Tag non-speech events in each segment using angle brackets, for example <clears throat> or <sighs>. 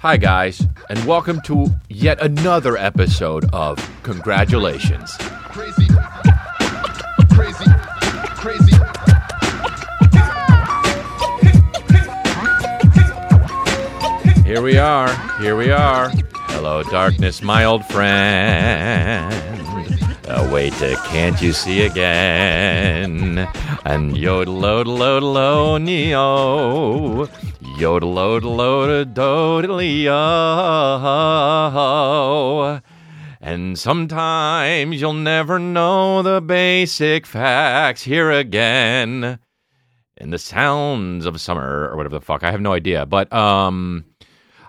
Hi, guys, and welcome to yet another episode of Congratulations. crazy, crazy, crazy. Here we are. Here we are. Hello, darkness, my old friend. Wait, uh, can't you see again? And yodel, neo. Yodel, yodel, yodel, dodelio. And sometimes you'll never know the basic facts. Here again. In the sounds of summer, or whatever the fuck. I have no idea. But, um,.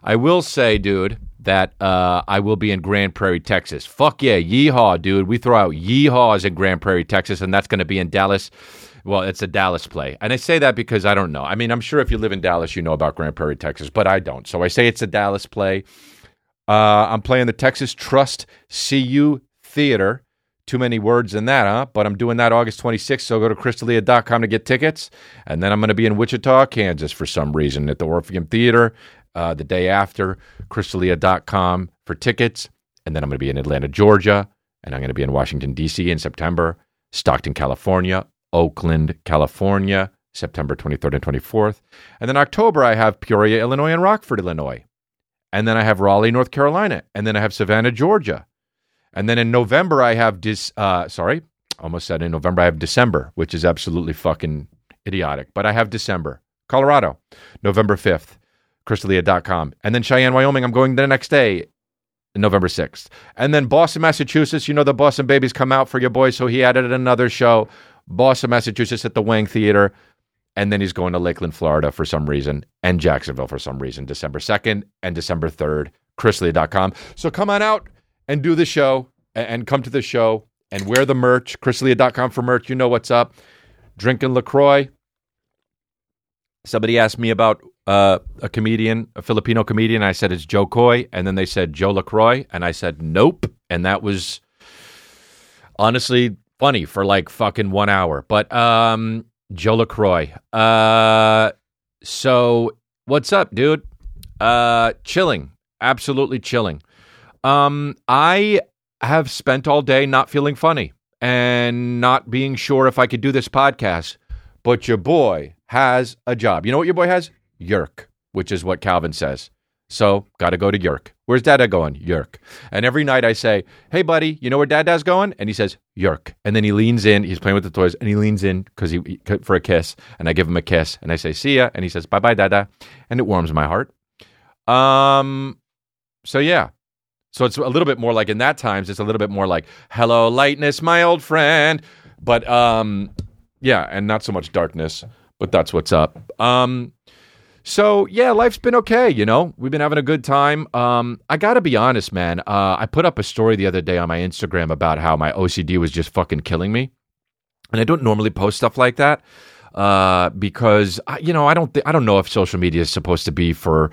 I will say, dude, that uh, I will be in Grand Prairie, Texas. Fuck yeah, yeehaw, dude. We throw out yeehaws in Grand Prairie, Texas, and that's going to be in Dallas. Well, it's a Dallas play. And I say that because I don't know. I mean, I'm sure if you live in Dallas, you know about Grand Prairie, Texas, but I don't. So I say it's a Dallas play. Uh, I'm playing the Texas Trust CU Theater. Too many words in that, huh? But I'm doing that August 26th, so go to chrisdelia.com to get tickets. And then I'm going to be in Wichita, Kansas for some reason at the Orpheum Theater uh, the day after, chrisdelia.com for tickets. And then I'm going to be in Atlanta, Georgia. And I'm going to be in Washington, D.C. in September, Stockton, California, Oakland, California, September 23rd and 24th. And then October, I have Peoria, Illinois, and Rockford, Illinois. And then I have Raleigh, North Carolina. And then I have Savannah, Georgia. And then in November, I have dis. Uh, sorry, almost said in November, I have December, which is absolutely fucking idiotic. But I have Denver, Colorado, November 5th chrisdelia.com. And then Cheyenne, Wyoming, I'm going the next day, November 6th. And then Boston, Massachusetts, you know the Boston Babies come out for your boy, so he added another show, Boston, Massachusetts at the Wang Theater. And then he's going to Lakeland, Florida for some reason, and Jacksonville for some reason, December 2nd and December 3rd, chrisdelia.com. So come on out and do the show and come to the show and wear the merch, chrisdelia.com for merch. You know what's up. Drinking LaCroix. Somebody asked me about uh, a comedian, a Filipino comedian. I said it's Jo Koy, and then they said Joe Lacroix, and I said nope, and that was honestly funny for like fucking one hour. But um, Joe Lacroix. Uh, so what's up, dude? Uh, chilling, absolutely chilling. Um, I have spent all day not feeling funny and not being sure if I could do this podcast. But your boy has a job. You know what your boy has? Yerk, which is what Calvin says. So, got to go to Yerk. Where's Dada going? Yerk. And every night I say, Hey, buddy, you know where Dada's going? And he says, Yerk. And then he leans in. He's playing with the toys and he leans in because he for a kiss. And I give him a kiss and I say, See ya. And he says, Bye bye, Dada. And it warms my heart. Um, so yeah. So it's a little bit more like in that times, it's a little bit more like, Hello, lightness, my old friend. But um, yeah, and not so much darkness, but that's what's up. Um, so yeah, life's been okay. You know, we've been having a good time. Um, I got to be honest, man. Uh, I put up a story the other day on my Instagram about how my OCD was just fucking killing me, and I don't normally post stuff like that uh, because I, you know I don't th- I don't know if social media is supposed to be for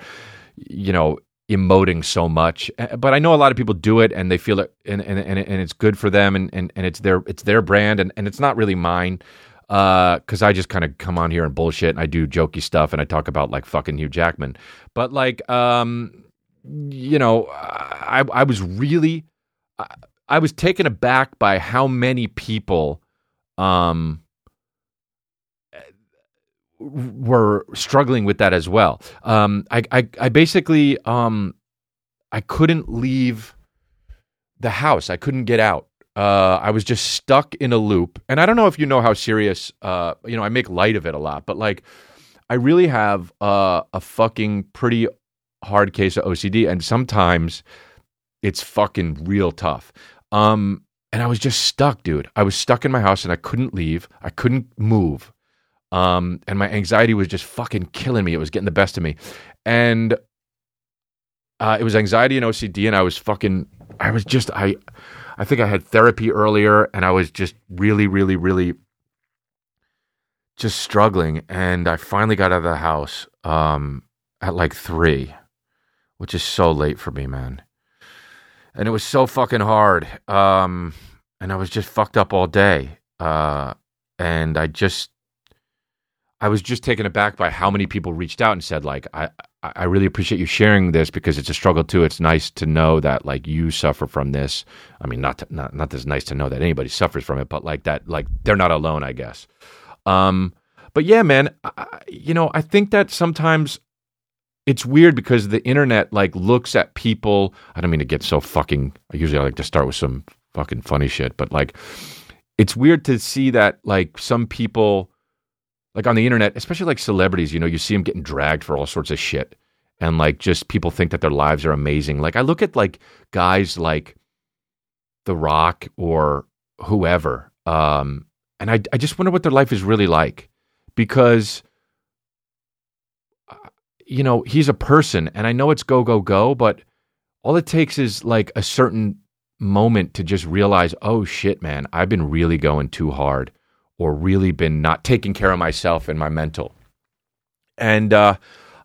you know emoting so much, Uh, but I know a lot of people do it and they feel it and and, and, and it's good for them and, and, and it's their it's their brand and, and it's not really mine because I just kind of come on here and bullshit and I do jokey stuff and I talk about like fucking Hugh Jackman. But like, um, you know, I I was really I, I was taken aback by how many people um were struggling with that as well. Um, I, I I basically um I couldn't leave the house. I couldn't get out uh, I was just stuck in a loop. And I don't know if you know how serious, uh, you know, I make light of it a lot, but like, I really have uh, a fucking pretty hard case of OCD, and sometimes it's fucking real tough. Um, and I was just stuck, dude. I was stuck in my house and I couldn't leave. I couldn't move. Um, and my anxiety was just fucking killing me. It was getting the best of me. And uh, it was anxiety and OCD, and I was fucking, I was just, I, I think I had therapy earlier and I was just really, really, really just struggling. And I finally got out of the house um, at like three, which is so late for me, man. And it was so fucking hard. Um, and I was just fucked up all day. Uh, and I just, I was just taken aback by how many people reached out and said, like, I, I I really appreciate you sharing this because it's a struggle too. It's nice to know that like you suffer from this. I mean, not to, not not that it's nice to know that anybody suffers from it, but like that, like they're not alone. I guess. Um, but yeah, man, I, I- you know, I think that sometimes it's weird because the internet like looks at people. I don't mean to get so fucking. Usually, I like to start with some fucking funny shit, but like, it's weird to see that like some people, like on the internet, especially like celebrities, you know, you see them getting dragged for all sorts of shit, and like just people think that their lives are amazing. Like I look at like guys like The Rock or whoever, um, and I I just wonder what their life is really like. Because you know, he's a person and I know it's go, go, go, but all it takes is like a certain moment to just realize, oh shit, man, I've been really going too hard or really been not taking care of myself and my mental. And uh,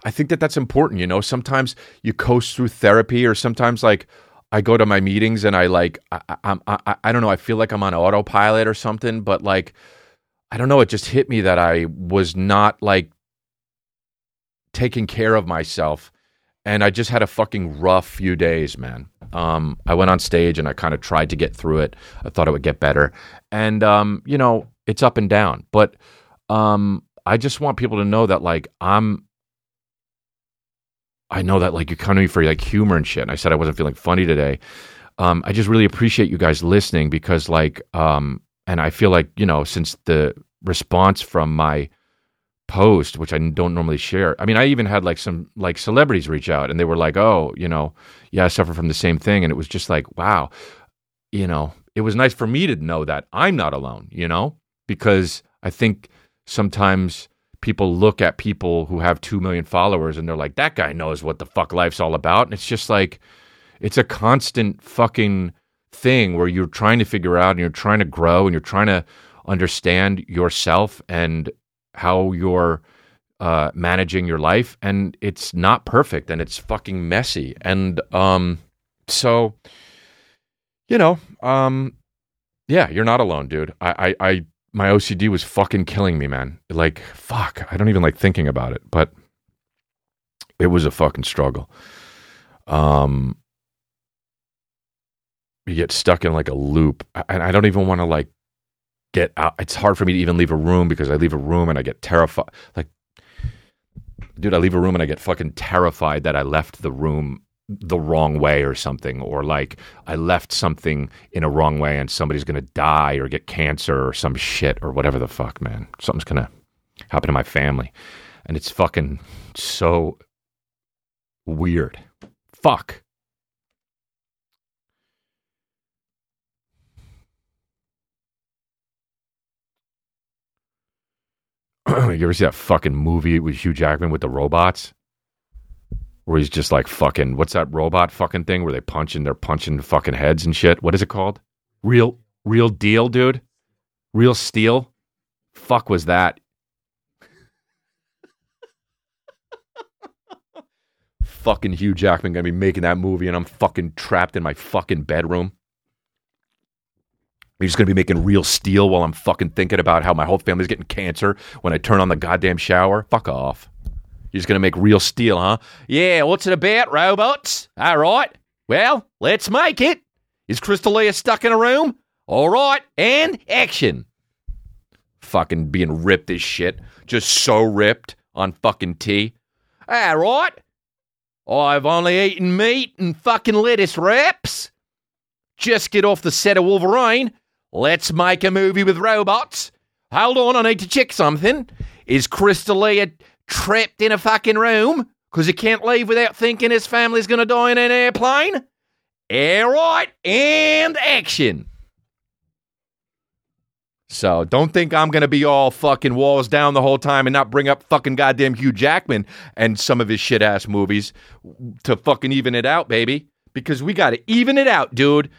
I think that that's important. You know, sometimes you coast through therapy or sometimes like, I go to my meetings and I like I, I, I I don't know I feel like I'm on autopilot or something, but like I don't know. It just hit me that I was not like taking care of myself and I just had a fucking rough few days, man. Um, I went on stage and I kind of tried to get through it. I thought it would get better, and um, you know, it's up and down. But um, I just want people to know that, like, I'm. I know that, like, you're coming to me for like humor and shit. And I said I wasn't feeling funny today. Um, I just really appreciate you guys listening because, like, um, and I feel like you know, since the response from my post, which I don't normally share. I mean, I even had like some like celebrities reach out and they were like, "Oh, you know, yeah, I suffer from the same thing," and it was just like, wow, you know, it was nice for me to know that I'm not alone, you know, because I think sometimes people look at people who have two million followers and they're like, that guy knows what the fuck life's all about, and it's just like, it's a constant fucking thing where you're trying to figure out and you're trying to grow and you're trying to understand yourself and how you're uh, managing your life, and it's not perfect and it's fucking messy. And um, so, you know, um, yeah, you're not alone, dude. I, I, I, my OCD was fucking killing me, man. Like, fuck, I don't even like thinking about it, but it was a fucking struggle. Um, you get stuck in like a loop, and I don't even want to like get out. It's hard for me to even leave a room because I leave a room and I get terrified. Like, dude, I leave a room and I get fucking terrified that I left the room the wrong way or something, or like I left something in a wrong way and somebody's gonna die or get cancer or some shit or whatever the fuck, man. Something's gonna happen to my family. And it's fucking so weird. Fuck. <clears throat> you ever see that fucking movie with Hugh Jackman with the robots? Where he's just like fucking what's that robot fucking thing where they punch and they're punching fucking heads and shit? What is it called? Real real deal, dude? Real steel? Fuck was that? <laughs> fucking Hugh Jackman gonna be making that movie and I'm fucking trapped in my fucking bedroom. You're just gonna be making real steel while I'm fucking thinking about how my whole family's getting cancer when I turn on the goddamn shower. Fuck off. You're just gonna make real steel, huh? Yeah, what's it about, robots? All right. Well, let's make it. Is Chris D'Elia stuck in a room? All right, and action. Fucking being ripped as shit. Just so ripped on fucking tea. All right. I've only eaten meat and fucking lettuce wraps. Just get off the set of Wolverine. Let's make a movie with robots. Hold on, I need to check something. Is Chris D'Elia trapped in a fucking room because he can't leave without thinking his family's going to die in an airplane? All right, and action. So don't think I'm going to be all fucking walls down the whole time and not bring up fucking goddamn Hugh Jackman and some of his shit ass movies to fucking even it out, baby. Because we got to even it out, dude.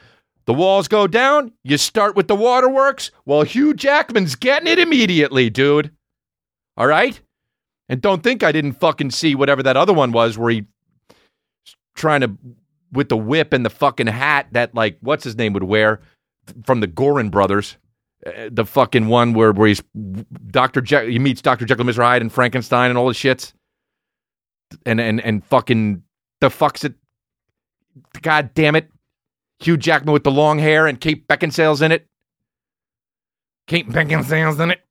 The walls go down, you start with the waterworks, while Hugh Jackman's getting it immediately, dude. All right? And don't think I didn't fucking see whatever that other one was where he trying to with the whip and the fucking hat that like what's his name would wear from the Gorin brothers uh, the fucking one where where he's Doctor Je- he meets Doctor Jekyll, Mr. Hyde, and Frankenstein, and all the shits, and and and fucking the fucks it. God damn it, Hugh Jackman with the long hair and Kate Beckinsale's in it. Kate Beckinsale's in it.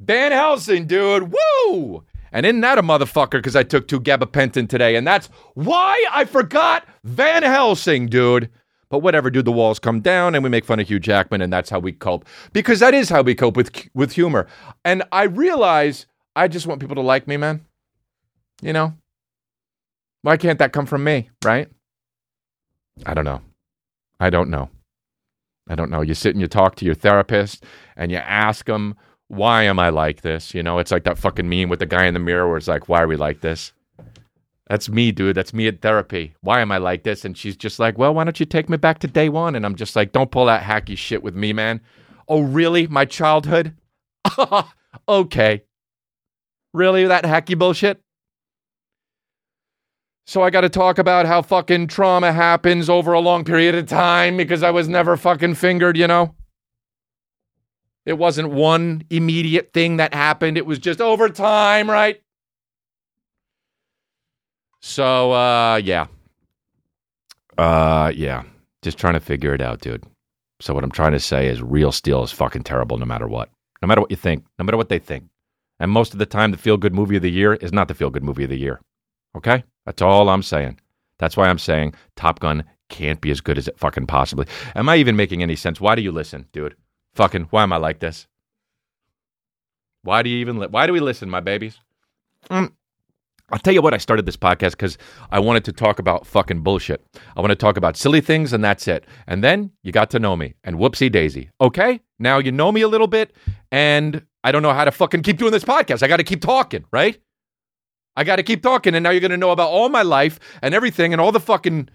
Van Helsing, dude. Woo! And isn't that a motherfucker? Because I took two gabapentin today, and that's why I forgot Van Helsing, dude. But whatever, dude. The walls come down, and we make fun of Hugh Jackman, and that's how we cope. Because that is how we cope with with humor. And I realize I just want people to like me, man. You know, why can't that come from me, right? I don't know. I don't know. I don't know. You sit and you talk to your therapist, and you ask them why am I like this? You know, it's like that fucking meme with the guy in the mirror where it's like, why are we like this? That's me, dude. That's me at therapy. Why am I like this? And she's just like, well, why don't you take me back to day one? And I'm just like, don't pull that hacky shit with me, man. Oh, really? My childhood? <laughs> okay. Really? That hacky bullshit? So I got to talk about how fucking trauma happens over a long period of time because I was never fucking fingered, you know? It wasn't one immediate thing that happened. It was just over time, right? So, uh, yeah. Uh, yeah. Just trying to figure it out, dude. So, what I'm trying to say is real steel is fucking terrible no matter what. No matter what you think, no matter what they think. And most of the time, the feel good movie of the year is not the feel good movie of the year. Okay? That's all I'm saying. That's why I'm saying Top Gun can't be as good as it fucking possibly. Am I even making any sense? Why do you listen, dude? Fucking, why am I like this? Why do you even, li- why do we listen, my babies? Mm. I'll tell you what, I started this podcast because I wanted to talk about fucking bullshit. I want to talk about silly things, and that's it. And then you got to know me, and whoopsie daisy. Okay? Now you know me a little bit, and I don't know how to fucking keep doing this podcast. I got to keep talking, right? I got to keep talking, and now you're going to know about all my life and everything and all the fucking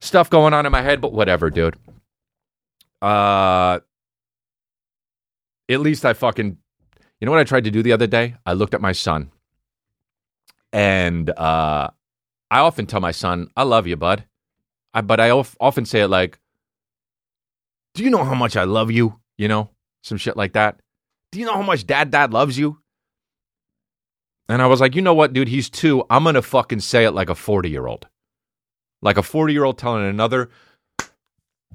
stuff going on in my head, but whatever, dude. Uh, at least I fucking, you know what I tried to do the other day? I looked at my son, and uh, I often tell my son, "I love you, bud," I, but I of, often say it like, "Do you know how much I love you?" You know, some shit like that. Do you know how much dad, dad loves you? And I was like, you know what, dude? He's two. I'm gonna fucking say it like a 40 year old, like a 40 year old telling another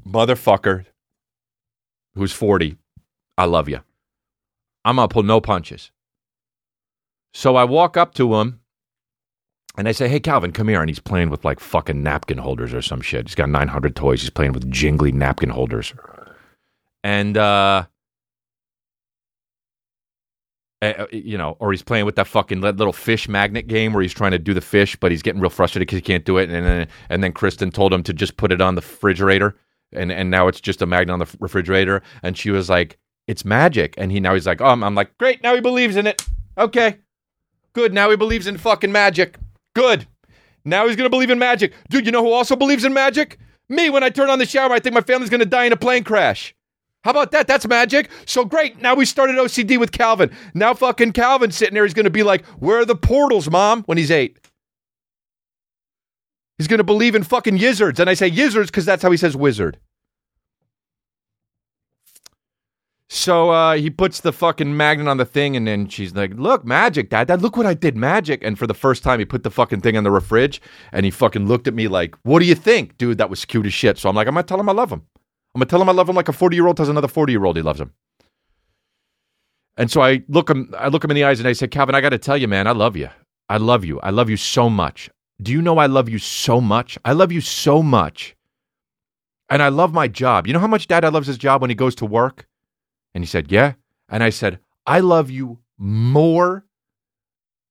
motherfucker who's 40, I love you. I'm gonna pull no punches. So I walk up to him and I say, Hey, Calvin, come here. And he's playing with like fucking napkin holders or some shit. He's got 900 toys. He's playing with jingly napkin holders. And, uh, uh, you know, or he's playing with that fucking little fish magnet game where he's trying to do the fish, but he's getting real frustrated because he can't do it. And then, and then Kristen told him to just put it on the refrigerator, and and now it's just a magnet on the refrigerator. And she was like, "It's magic." And he now he's like, "Oh, I'm, I'm like, great. Now he believes in it. Okay, good. Now he believes in fucking magic. Good. Now he's gonna believe in magic, dude. You know who also believes in magic? Me. When I turn on the shower, I think my family's gonna die in a plane crash. How about that? That's magic. So great. Now we started OCD with Calvin. Now fucking Calvin sitting there, he's going to be like, Where are the portals, mom? when he's eight. He's going to believe in fucking gizzards. And I say gizzards because that's how he says wizard. So uh, he puts the fucking magnet on the thing, and then she's like, Look, magic, dad. Dad, look what I did, magic. And for the first time, he put the fucking thing on the fridge, and he fucking looked at me like, What do you think? Dude, that was cute as shit. So I'm like, I'm to tell him I love him. I'm gonna tell him I love him like a 40 year old tells another 40 year old he loves him. And so I look him, I look him in the eyes and I say, Calvin, I got to tell you, man, I love you. I love you. I love you so much. Do you know I love you so much? I love you so much. And I love my job. You know how much dad loves his job when he goes to work? And he said, Yeah. And I said, I love you more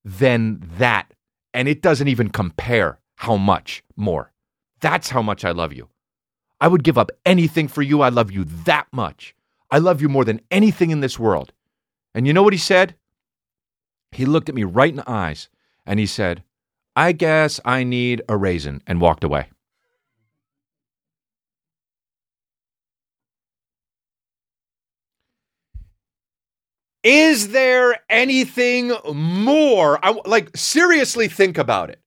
than that. And it doesn't even compare how much more. That's how much I love you. I would give up anything for you. I love you that much. I love you more than anything in this world. And you know what he said? He looked at me right in the eyes and he said, I guess I need a raisin, and walked away. Is there anything more? I, like, seriously think about it.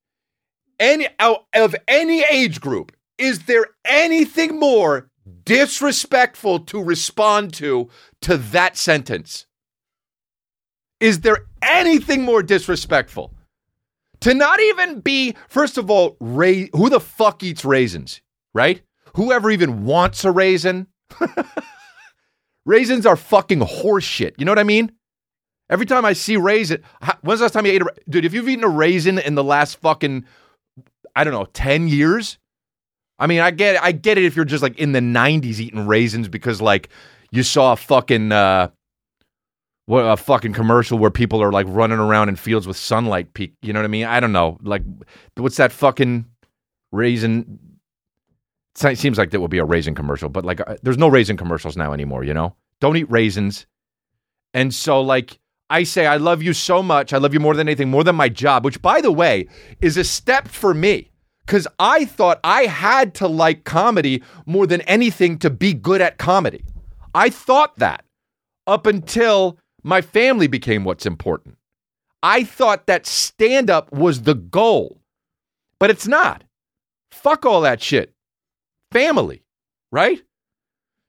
Any, of any age group, is there anything more disrespectful to respond to to that sentence? Is there anything more disrespectful? To not even be, first of all, ra- who the fuck eats raisins, right? Whoever even wants a raisin? <laughs> Raisins are fucking horseshit. You know what I mean? Every time I see raisin, when's the last time you ate a dude? If you've eaten a raisin in the last fucking, I don't know, ten years. I mean, I get, I get it if you're just like in the '90s eating raisins because like you saw a fucking, uh, what a fucking commercial where people are like running around in fields with sunlight peak. You know what I mean? I don't know. Like, what's that fucking raisin? It seems like that would be a raisin commercial, but like, uh, there's no raisin commercials now anymore. You know, don't eat raisins. And so, like, I say, I love you so much. I love you more than anything, more than my job, which, by the way, is a step for me because I thought I had to like comedy more than anything to be good at comedy. I thought that up until my family became what's important. I thought that stand up was the goal, but it's not. Fuck all that shit. Family, right?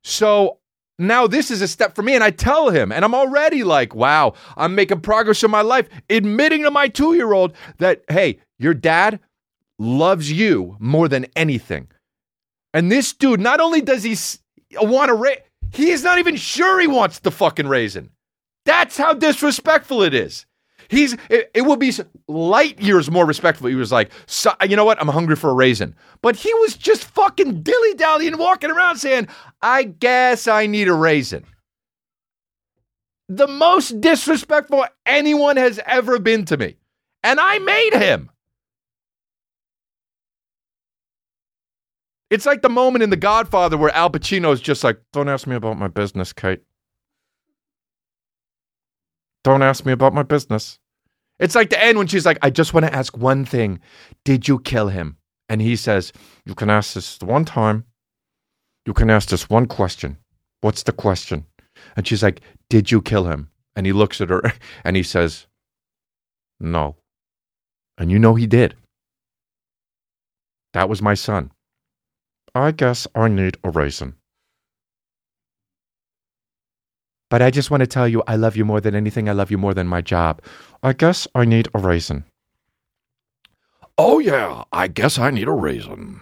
So now this is a step for me. And I tell him, and I'm already like, wow, I'm making progress in my life, admitting to my two year old that, hey, your dad loves you more than anything. And this dude, not only does he want to raise, he is not even sure he wants the fucking raisin. That's how disrespectful it is. He's it, it would be light years more respectful. He was like, so, uh, you know what? I'm hungry for a raisin. But he was just fucking dilly dallying, walking around saying, I guess I need a raisin. The most disrespectful anyone has ever been to me. And I made him. It's like the moment in The Godfather where Al Pacino's just like, Don't ask me about my business, Kate. Don't ask me about my business. It's like the end when she's like, I just want to ask one thing. Did you kill him? And he says, You can ask this one time. You can ask this one question. What's the question? And she's like, Did you kill him? And he looks at her <laughs> and he says, No. And you know he did. That was my son. I guess I need a raisin. But I just want to tell you, I love you more than anything. I love you more than my job. I guess I need a raisin. Oh, yeah, I guess I need a raisin.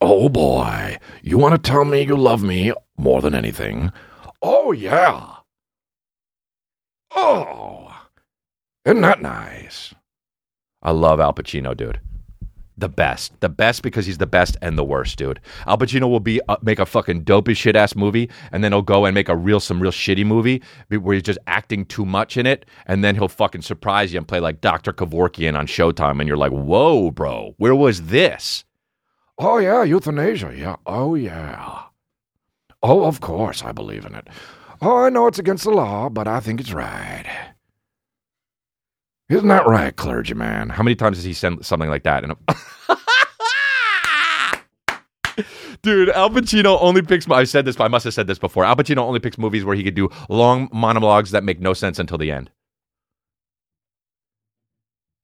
Oh, boy, you want to tell me you love me more than anything? Oh, yeah. Oh, isn't that nice? I love Al Pacino, dude. The best, the best because he's the best and the worst, dude. Al Pacino will be uh, make a fucking dope as shit ass movie, and then he'll go and make a real some real shitty movie where he's just acting too much in it, and then he'll fucking surprise you and play like Doctor Kevorkian on Showtime, and you're like, whoa, bro, where was this? Oh, yeah, euthanasia, yeah. Oh, yeah. Oh, of course, I believe in it. Oh, I know it's against the law, but I think it's right. Isn't that right, clergyman? How many times does he send something like that? And <laughs> Dude, Al Pacino only picks. I said this. I must have said this before. Al Pacino only picks movies where he could do long monologues that make no sense until the end.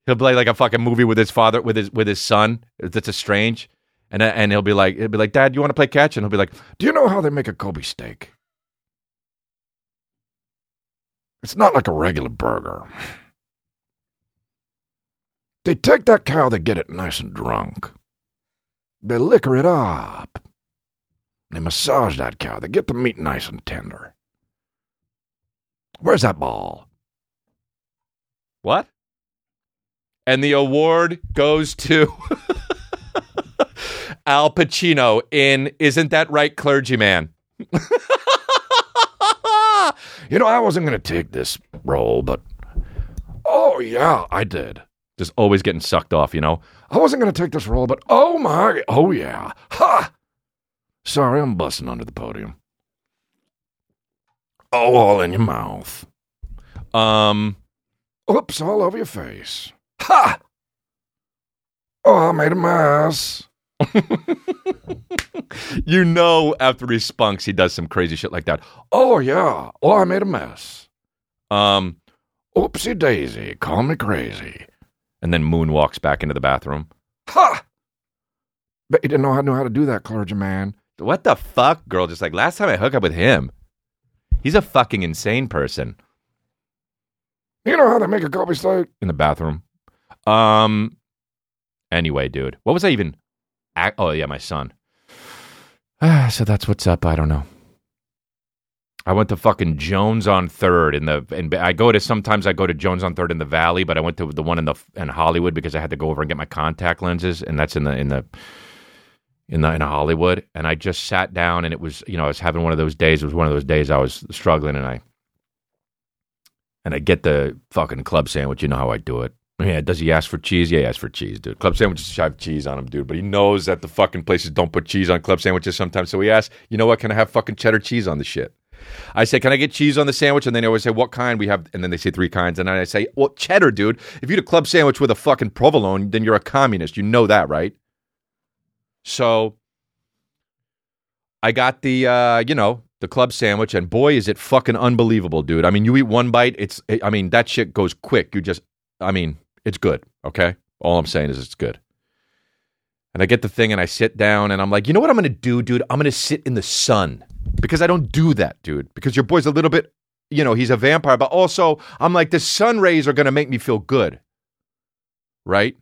He'll play like a fucking movie with his father, with his with his son. That's strange, and uh, and he'll be like, he'll be like, Dad, you want to play catch? And he'll be like, Do you know how they make a Kobe steak? It's not like a regular burger. They take that cow, they get it nice and drunk. They liquor it up. They massage that cow. They get the meat nice and tender. Where's that ball? What? And the award goes to <laughs> Al Pacino in Isn't That Right, Clergyman? <laughs> You know, I wasn't going to take this role, but. Oh, yeah, I did. Just always getting sucked off, you know? I wasn't going to take this role, but oh my, oh yeah. Ha! Sorry, I'm busting under the podium. Oh, all in your mouth. Um, Oops, all over your face. Ha! Oh, I made a mess. <laughs> you know, after he spunks, he does some crazy shit like that. Oh, yeah. Oh, I made a mess. Um, Oopsie daisy, call me crazy. And then moonwalks back into the bathroom. Ha! Bet you didn't know how, know how to do that, clergyman. what the fuck, girl? Just like last time I hook up with him. He's a fucking insane person You know how they make a Kobe steak? in the bathroom. Um. Anyway, dude, what was I even? Oh yeah, my son. Ah, <sighs> so that's what's up. I don't know. I went to fucking Joan's on Third in the, and I go to sometimes I go to Joan's on Third in the Valley, but I went to the one in the in Hollywood because I had to go over and get my contact lenses, and that's in the in the in the in Hollywood. And I just sat down, and it was you know I was having one of those days. It was one of those days I was struggling, and I and I get the fucking club sandwich. You know how I do it. Yeah, does he ask for cheese? Yeah, he asks for cheese, dude. Club sandwiches have cheese on them, dude. But he knows that the fucking places don't put cheese on club sandwiches sometimes. So he asks, you know what? Can I have fucking cheddar cheese on the shit? I say, can I get cheese on the sandwich? And then they always say, what kind? We have, and then they say three kinds. And I say, well, cheddar, dude. If you eat a club sandwich with a fucking provolone, then you're a communist. You know that, right? So I got the, uh, you know, the club sandwich, and boy, is it fucking unbelievable, dude. I mean, you eat one bite, it's, I mean, that shit goes quick. You just, I mean, it's good, okay? All I'm saying is it's good. And I get the thing and I sit down and I'm like, you know what I'm gonna do, dude? I'm gonna sit in the sun because I don't do that, dude. Because your boy's a little bit, you know, he's a vampire, but also I'm like, the sun rays are gonna make me feel good, right?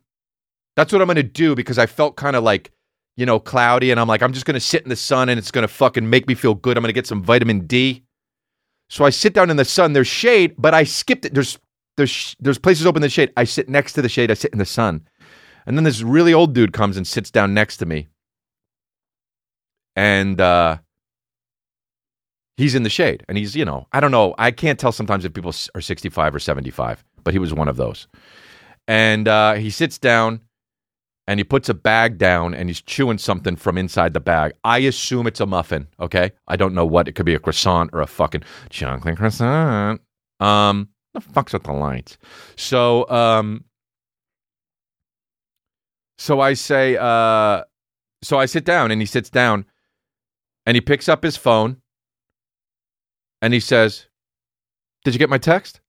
That's what I'm gonna do because I felt kind of like, you know, cloudy and I'm like, I'm just gonna sit in the sun and it's gonna fucking make me feel good. I'm gonna get some vitamin D. So I sit down in the sun. There's shade, but I skipped it. There's there's there's places open in the shade. I sit next to the shade. I sit in the sun. And then this really old dude comes and sits down next to me. And uh, he's in the shade. And he's, you know, I don't know. I can't tell sometimes if people are 65 or 75, but he was one of those. And uh, he sits down and he puts a bag down and he's chewing something from inside the bag. I assume it's a muffin, okay? I don't know what. It could be a croissant or a fucking chocolate croissant. Um, the fuck's with the lights? So, um, so I say, uh, so I sit down and he sits down and he picks up his phone and he says, Did you get my text?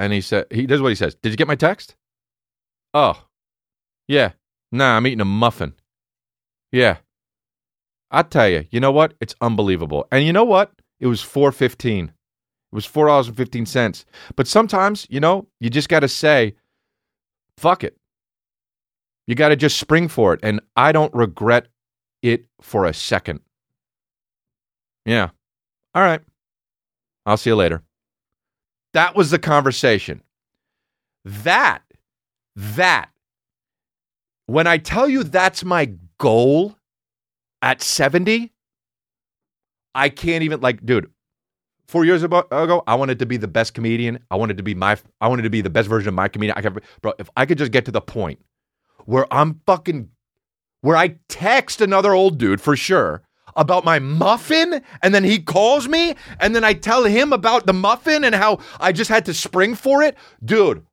And he said, he does what he says. Did you get my text? Oh, yeah. Nah, I'm eating a muffin. Yeah. I tell you, you know what? It's unbelievable. And you know what? It was four fifteen. It was four dollars and fifteen cents. But sometimes, you know, you just got to say, "Fuck it." You got to just spring for it, and I don't regret it for a second. Yeah. All right. I'll see you later. That was the conversation. That, that, when I tell you that's my goal at 70, I can't even, like, dude, four years ago, I wanted to be the best comedian. I wanted to be my, I wanted to be the best version of my comedian. I could, bro, if I could just get to the point where I'm fucking, where I text another old dude for sure about my muffin and then he calls me and then I tell him about the muffin and how I just had to spring for it. Dude,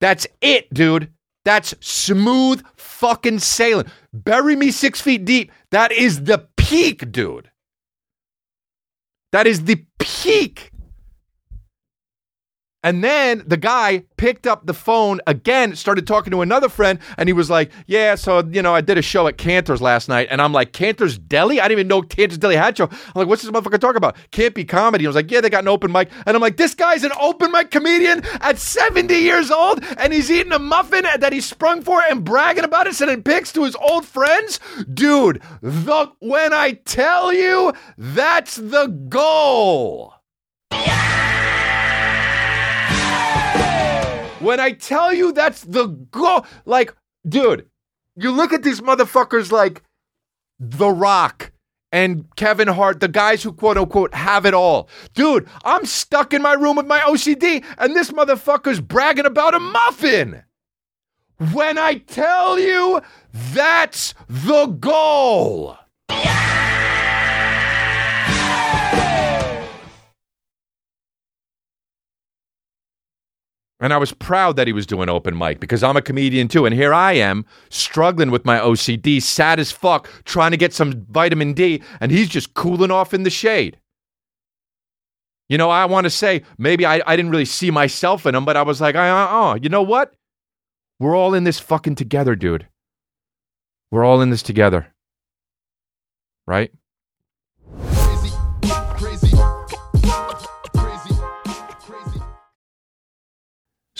that's it, dude. That's smooth fucking sailing. Bury me six feet deep. That is the peak, dude. That is the peak. And then the guy picked up the phone again, started talking to another friend, and he was like, Yeah, so, you know, I did a show at Canter's last night. And I'm like, Canter's Deli? I didn't even know Canter's Deli had show. I'm like, What's this motherfucker talking about? Can't be comedy. I was like, Yeah, they got an open mic. And I'm like, This guy's an open mic comedian at 70 years old, and he's eating a muffin that he sprung for and bragging about it, sending pics to his old friends. Dude, the, when I tell you, that's the goal. When I tell you that's the goal, like, dude, you look at these motherfuckers like The Rock and Kevin Hart, the guys who quote unquote have it all. Dude, I'm stuck in my room with my OCD, and this motherfucker's bragging about a muffin. When I tell you that's the goal. And I was proud that he was doing open mic because I'm a comedian too. And here I am struggling with my OCD, sad as fuck, trying to get some vitamin D, and he's just cooling off in the shade. You know, I want to say maybe I, I didn't really see myself in him, but I was like, uh, uh, you know what? We're all in this fucking together, dude. We're all in this together. right?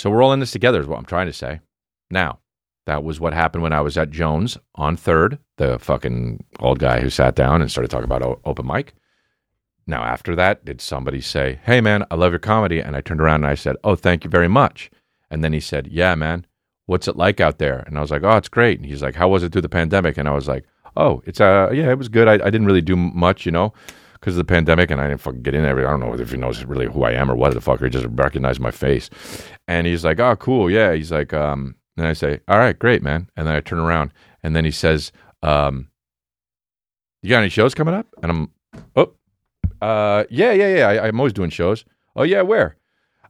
So we're all in this together, is what I'm trying to say. Now, that was what happened when I was at Joan's on third, the fucking old guy who sat down and started talking about open mic. Now, after that, did somebody say, Hey, man, I love your comedy? And I turned around and I said, Oh, thank you very much. And then he said, Yeah, man, what's it like out there? And I was like, Oh, it's great. And he's like, How was it through the pandemic? And I was like, Oh, it's, uh, yeah, it was good. I, I didn't really do much, you know, because of the pandemic and I didn't fucking get in there. I don't know if he knows really who I am or what the fuck. He just recognized my face. And he's like, Oh, cool. Yeah. He's like, um, and I say, All right, great, man. And then I turn around and then he says, um, You got any shows coming up? And I'm, Oh, uh, yeah, yeah, yeah. I, I'm always doing shows. Oh, yeah, where?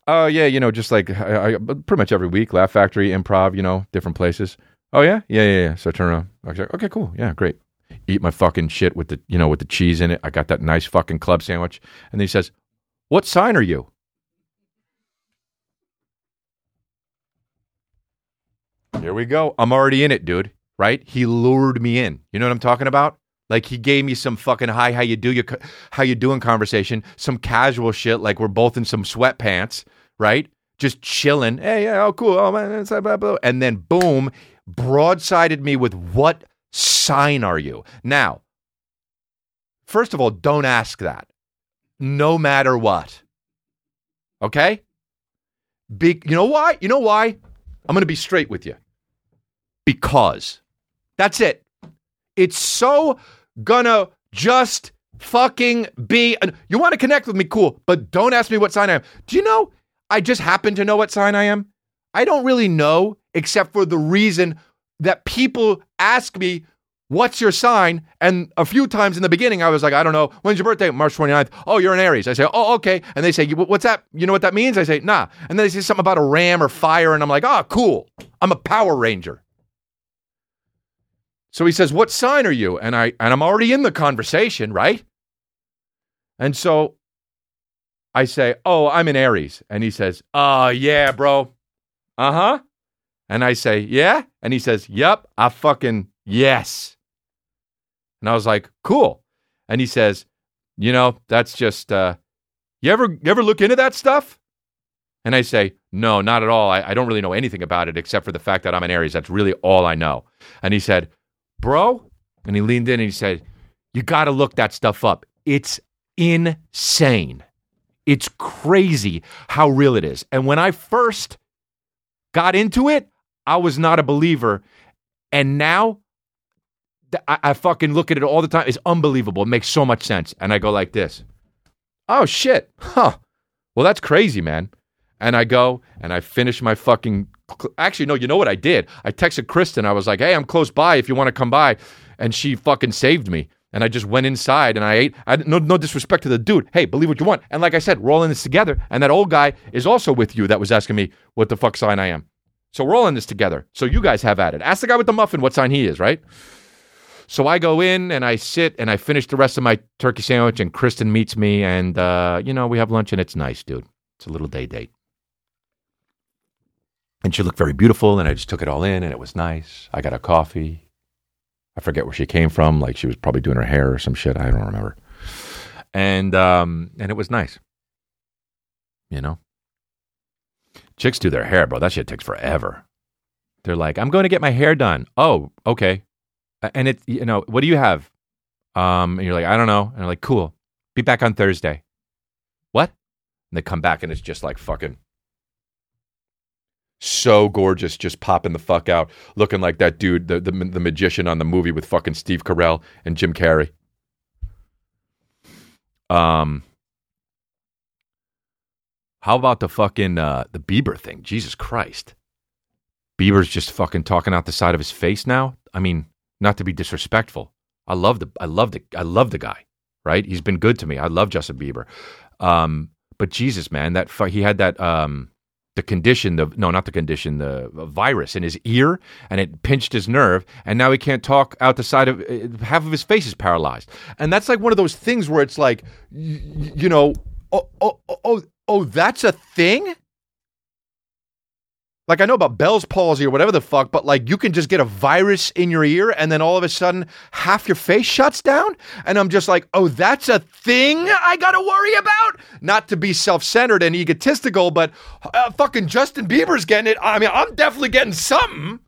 Oh, yeah, you know, just like I, I, pretty much every week, Laugh Factory, Improv, you know, different places. Oh, yeah, yeah, yeah, yeah. So I turn around. I was like, okay, cool, yeah, great. Eat my fucking shit with the, you know, with the cheese in it. I got that nice fucking club sandwich. And then he says, "What sign are you?" Here we go. I'm already in it, dude. Right? He lured me in. You know what I'm talking about? Like he gave me some fucking hi, how you do your how you doing conversation, some casual shit like we're both in some sweatpants, right? Just chilling. Hey, yeah, oh cool. Oh man, blah, blah, blah. and then boom, broadsided me with what sign are you? Now, first of all, don't ask that. No matter what. Okay? Be, you know why? You know why? I'm going to be straight with you. Because. That's it. It's so gonna just fucking be. And you want to connect with me, cool, but don't ask me what sign I am. Do you know? I just happen to know what sign I am. I don't really know, except for the reason that people ask me, What's your sign? And a few times in the beginning, I was like, I don't know. When's your birthday? March 29th. Oh, you're an Aries. I say, Oh, okay. And they say, What's that? You know what that means? I say, Nah. And then they say something about a ram or fire. And I'm like, Oh, cool. I'm a Power Ranger. So he says, "What sign are you?" And I and I'm already in the conversation, right? And so I say, "Oh, I'm in Aries." And he says, "Oh, yeah, bro." Uh-huh. And I say, "Yeah?" And he says, "Yep, I fucking yes." And I was like, "Cool." And he says, "You know, that's just uh you ever you ever look into that stuff?" And I say, "No, not at all. I, I don't really know anything about it except for the fact that I'm an Aries. That's really all I know." And he said, bro. And he leaned in and he said, You got to look that stuff up. It's insane. It's crazy how real it is. And when I first got into it, I was not a believer. And now I, I fucking look at it all the time. It's unbelievable. It makes so much sense. And I go like this Oh, shit. Huh. Well, that's crazy, man. And I go and I finish my fucking. Actually, no, you know what I did? I texted Kristen. I was like, hey, I'm close by if you want to come by. And she fucking saved me. And I just went inside and I ate. I, no, no disrespect to the dude. Hey, believe what you want. And like I said, we're all in this together. And that old guy is also with you that was asking me what the fuck sign I am. So we're all in this together. So you guys have at it. Ask the guy with the muffin what sign he is, right? So I go in and I sit and I finish the rest of my turkey sandwich. And Kristen meets me. And, uh, you know, we have lunch and it's nice, dude. It's a little day date. And she looked very beautiful and i just took it all in and it was nice. I got a coffee. I forget where she came from like she was probably doing her hair or some shit. I don't remember. And um and it was nice. You know? Chicks do their hair bro. That shit takes forever. They're like i'm going to get my hair done. Oh okay and it you know what do you have um and you're like i don't know and they're like cool be back on thursday what and they come back and it's just like fucking so gorgeous, just popping the fuck out, looking like that dude, the, the the magician on the movie with fucking Steve Carell and Jim Carrey. Um, how about the fucking uh, the Bieber thing? Jesus Christ, Bieber's just fucking talking out the side of his face now. I mean, not to be disrespectful, I love the I love the I love the guy. Right, he's been good to me. I love Justin Bieber. Um, but Jesus, man, that he had that um the condition, the no, not the condition, the virus in his ear, and it pinched his nerve, and now he can't talk out the side of uh, half of his face is paralyzed, and that's like one of those things where it's like, you know, oh, oh, oh, oh, that's a thing. Like I know about Bell's palsy or whatever the fuck, but like you can just get a virus in your ear and then all of a sudden half your face shuts down. And I'm just like, oh, that's a thing I gotta worry about. Not to be self-centered and egotistical, but uh, fucking Justin Bieber's getting it. I mean, I'm definitely getting something.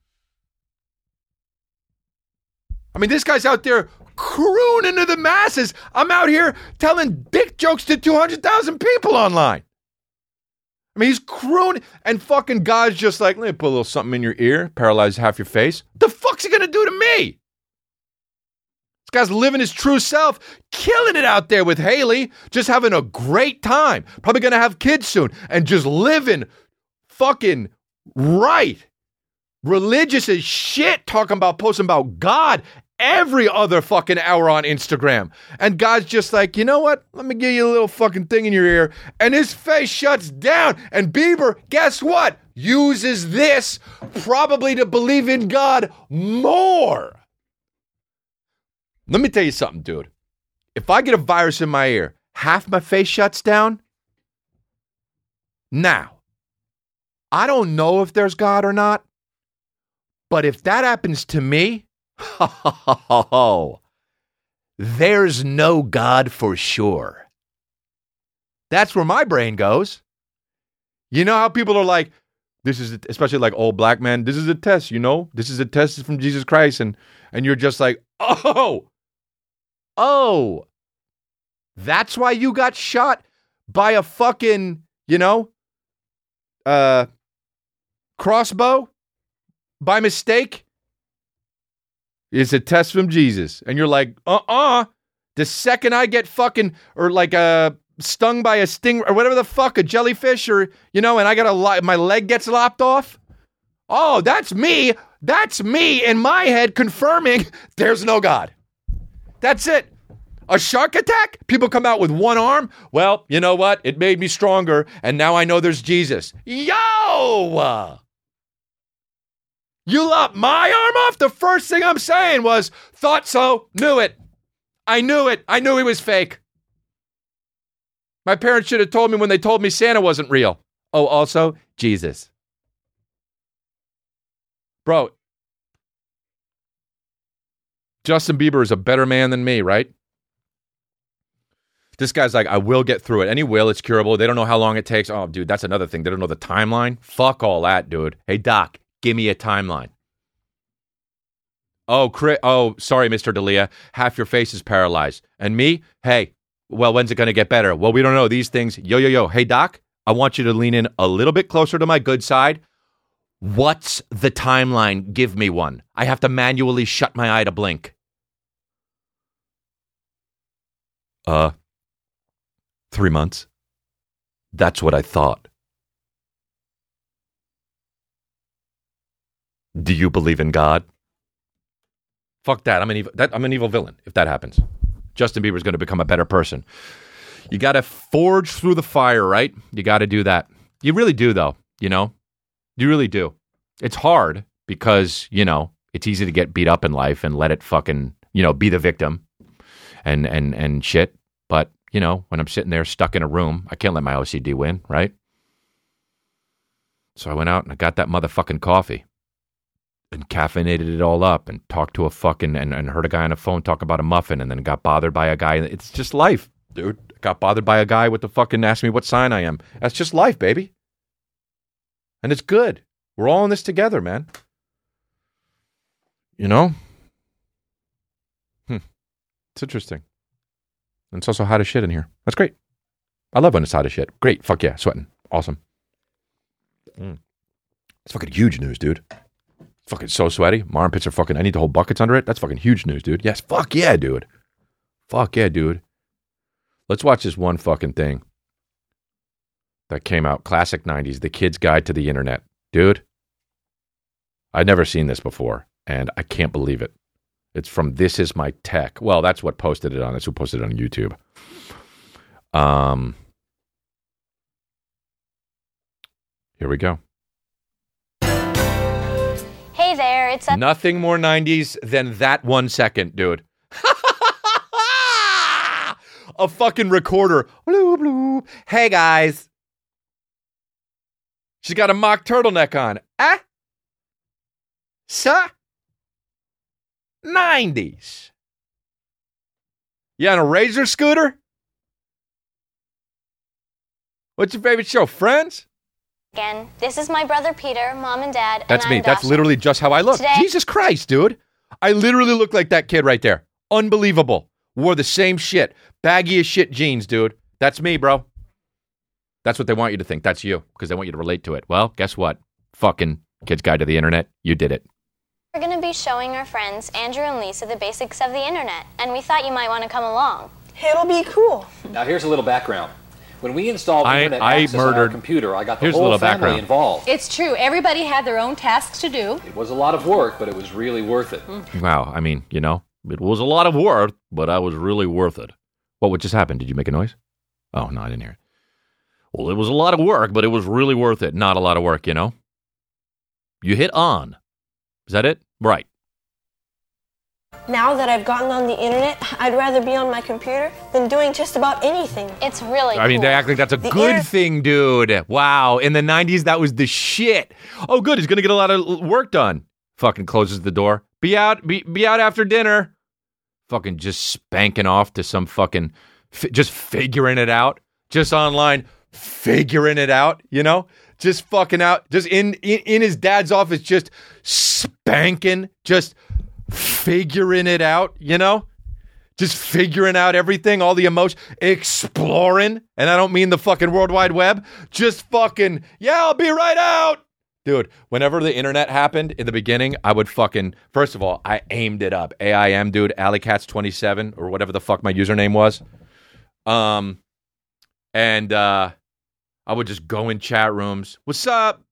I mean, this guy's out there crooning to the masses. I'm out here telling dick jokes to 200,000 people online. I mean, he's crooning, and fucking God's just like, let me put a little something in your ear, paralyze half your face. The fuck's he gonna do to me? This guy's living his true self, killing it out there with Hailey, just having a great time. Probably gonna have kids soon, and just living fucking right. Religious as shit, talking about posting about God every other fucking hour on Instagram. And God's just like, you know what? Let me give you a little fucking thing in your ear. And his face shuts down. And Bieber, guess what? Uses this probably to believe in God more. Let me tell you something, dude. If I get a virus in my ear, half my face shuts down. Now, I don't know if there's God or not, but if that happens to me, Oh, <laughs> there's no God for sure. That's where my brain goes. You know how people are like, this is especially like old black men. This is a test, you know. This is a test from Jesus Christ, and and you're just like, oh, oh, that's why you got shot by a fucking, you know, uh, crossbow by mistake it's a test from Jesus. And you're like, uh uh The second I get fucking, or like uh, stung by a sting, or whatever the fuck, a jellyfish, or, you know, and I got a, li- my leg gets lopped off. Oh, that's me. That's me in my head confirming <laughs> there's no God. That's it. A shark attack? People come out with one arm? Well, you know what? It made me stronger, and now I know there's Jesus. Yo! You lop my arm off? The first thing I'm saying was, thought so, knew it. I knew it. I knew he was fake. My parents should have told me when they told me Santa wasn't real. Oh, also, Jesus. Bro, Justin Bieber is a better man than me, right? This guy's like, I will get through it. He will. It's curable. They don't know how long it takes. Oh, dude, that's another thing. They don't know the timeline. Fuck all that, dude. Hey, Doc, give me a timeline. Oh, Chris, oh, sorry, Mr. D'Elia. Half your face is paralyzed. And me? Hey, well, when's it going to get better? Well, we don't know these things. Yo, yo, yo. Hey, Doc, I want you to lean in a little bit closer to my good side. What's the timeline? Give me one. I have to manually shut my eye to blink. Uh, three months. That's what I thought. Do you believe in God? Fuck that. I'm an evil. That, I'm an evil villain. If that happens, Justin Bieber's going to become a better person. You got to forge through the fire, right? You got to do that. You really do, though. You know, you really do. It's hard because you know it's easy to get beat up in life and let it fucking you know be the victim and and and shit. But you know, when I'm sitting there stuck in a room, I can't let my OCD win, right? So I went out and I got that motherfucking coffee and caffeinated it all up and talked to a fucking and, and heard a guy on the phone talk about a muffin and then got bothered by a guy. It's just life, dude. Got bothered by a guy with the fucking asked me what sign I am. That's just life, baby. And it's good. We're all in this together, man. You know? Hmm. It's interesting. And it's also hot as shit in here. That's great. I love when it's hot as shit. Great. Fuck yeah. Sweating. Awesome. Mm. It's fucking huge news, dude. Fucking so sweaty. My armpits are fucking. I need to hold buckets under it. That's fucking huge news, dude. Yes. Fuck yeah, dude. Fuck yeah, dude. Let's watch this one fucking thing that came out. Classic 90s. The Kid's Guide to the Internet. Dude, I'd never seen this before, and I can't believe it. It's from This Is My Tech. Well, that's what posted it on. That's who posted it on YouTube. Um, here we go. It's a Nothing more 90s than that one second, dude. <laughs> a fucking recorder. Bloop, bloop. Hey, guys. She's got a mock turtleneck on. Ah? Sa? 90s. You on a razor scooter? What's your favorite show? Friends? Again, this is my brother Peter, mom and dad, and That's I'm me. That's Dasha. literally just how I look. Today- Jesus Christ, dude. I literally look like that kid right there. Unbelievable. Wore the same shit. Baggy as shit jeans, dude. That's me, bro. That's what they want you to think. That's you because they want you to relate to it. Well, guess what? Fucking Kid's Guide to the Internet. You did it. We're going to be showing our friends Andrew and Lisa the basics of the internet, and we thought you might want to come along. It'll be cool. Now here's a little background. When we installed I- internet I access on our computer, I got the Here's a whole little family background. involved. It's true. Everybody had their own tasks to do. It was a lot of work, but it was really worth it. Mm. Wow. I mean, you know, it was a lot of work, but I was really worth it. What would just happen? Did you make a noise? Oh, no, I didn't hear it. Well, it was a lot of work, but it was really worth it. Not a lot of work, you know? You hit on. Is that it? Right. Now that I've gotten on the internet, I'd rather be on my computer than doing just about anything. It's really I mean, cool. they act like that's a The good inter- thing, dude. Wow. In the 90s, that was the shit. Oh, good. He's going to get a lot of work done. Fucking closes the door. Be out, be, be out after dinner. Fucking just spanking off to some fucking, fi- just figuring it out. Just online, figuring it out, you know? Just fucking out, just in, in, in his dad's office, just spanking, just figuring it out, you know? just figuring out everything, all the emotion, exploring. And I don't mean the fucking World Wide Web, just fucking, yeah, I'll be right out. Dude, whenever the internet happened in the beginning, I would fucking, first of all, I aimed it up. AIM, dude, AlleyCats27 or whatever the fuck my username was. Um, and uh, I would just go in chat rooms. What's up?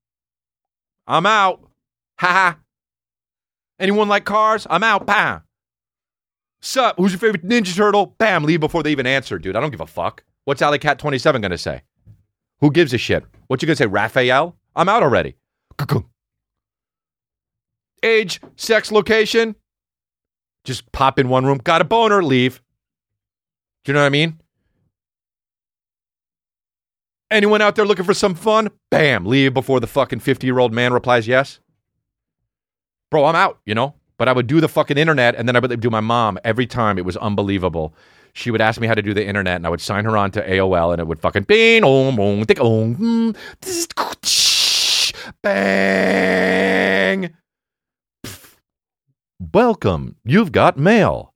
I'm out. <laughs> Ha ha. Anyone like cars? I'm out. Bam. Sup? Who's your favorite Ninja Turtle? Bam, leave before they even answer, dude. I don't give a fuck. What's Alley Cat 27 going to say? Who gives a shit? What you going to say, Raphael? I'm out already. Age, sex, location. Just pop in one room. Got a boner, leave. Do you know what I mean? Anyone out there looking for some fun? Bam, leave before the fucking 50 year old man replies yes. Bro, I'm out, you know? But I would do the fucking internet and then I would do my mom every time. It was unbelievable. She would ask me how to do the internet and I would sign her on to AOL and it would fucking bing, ong, ong, tick, ong, mm, bang. Welcome. You've got mail.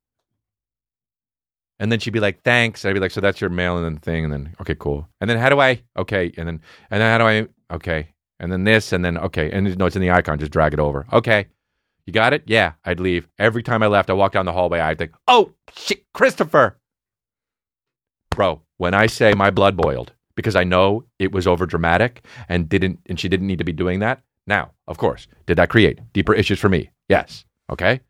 And then she'd be like, thanks. I'd be like, so that's your mail and then thing. And then, okay, cool. And then how do I, okay. And then, and then how do I, okay. And then this and then, okay. And no, it's in the icon. Just drag it over. Okay. You got it? Yeah, I'd leave. Every time I left, I walked down the hallway, I'd think, oh, shit, Christopher. Bro, when I say my blood boiled because I know it was over dramatic and didn't and she didn't need to be doing that. Now, of course, did that create deeper issues for me? Yes. Okay.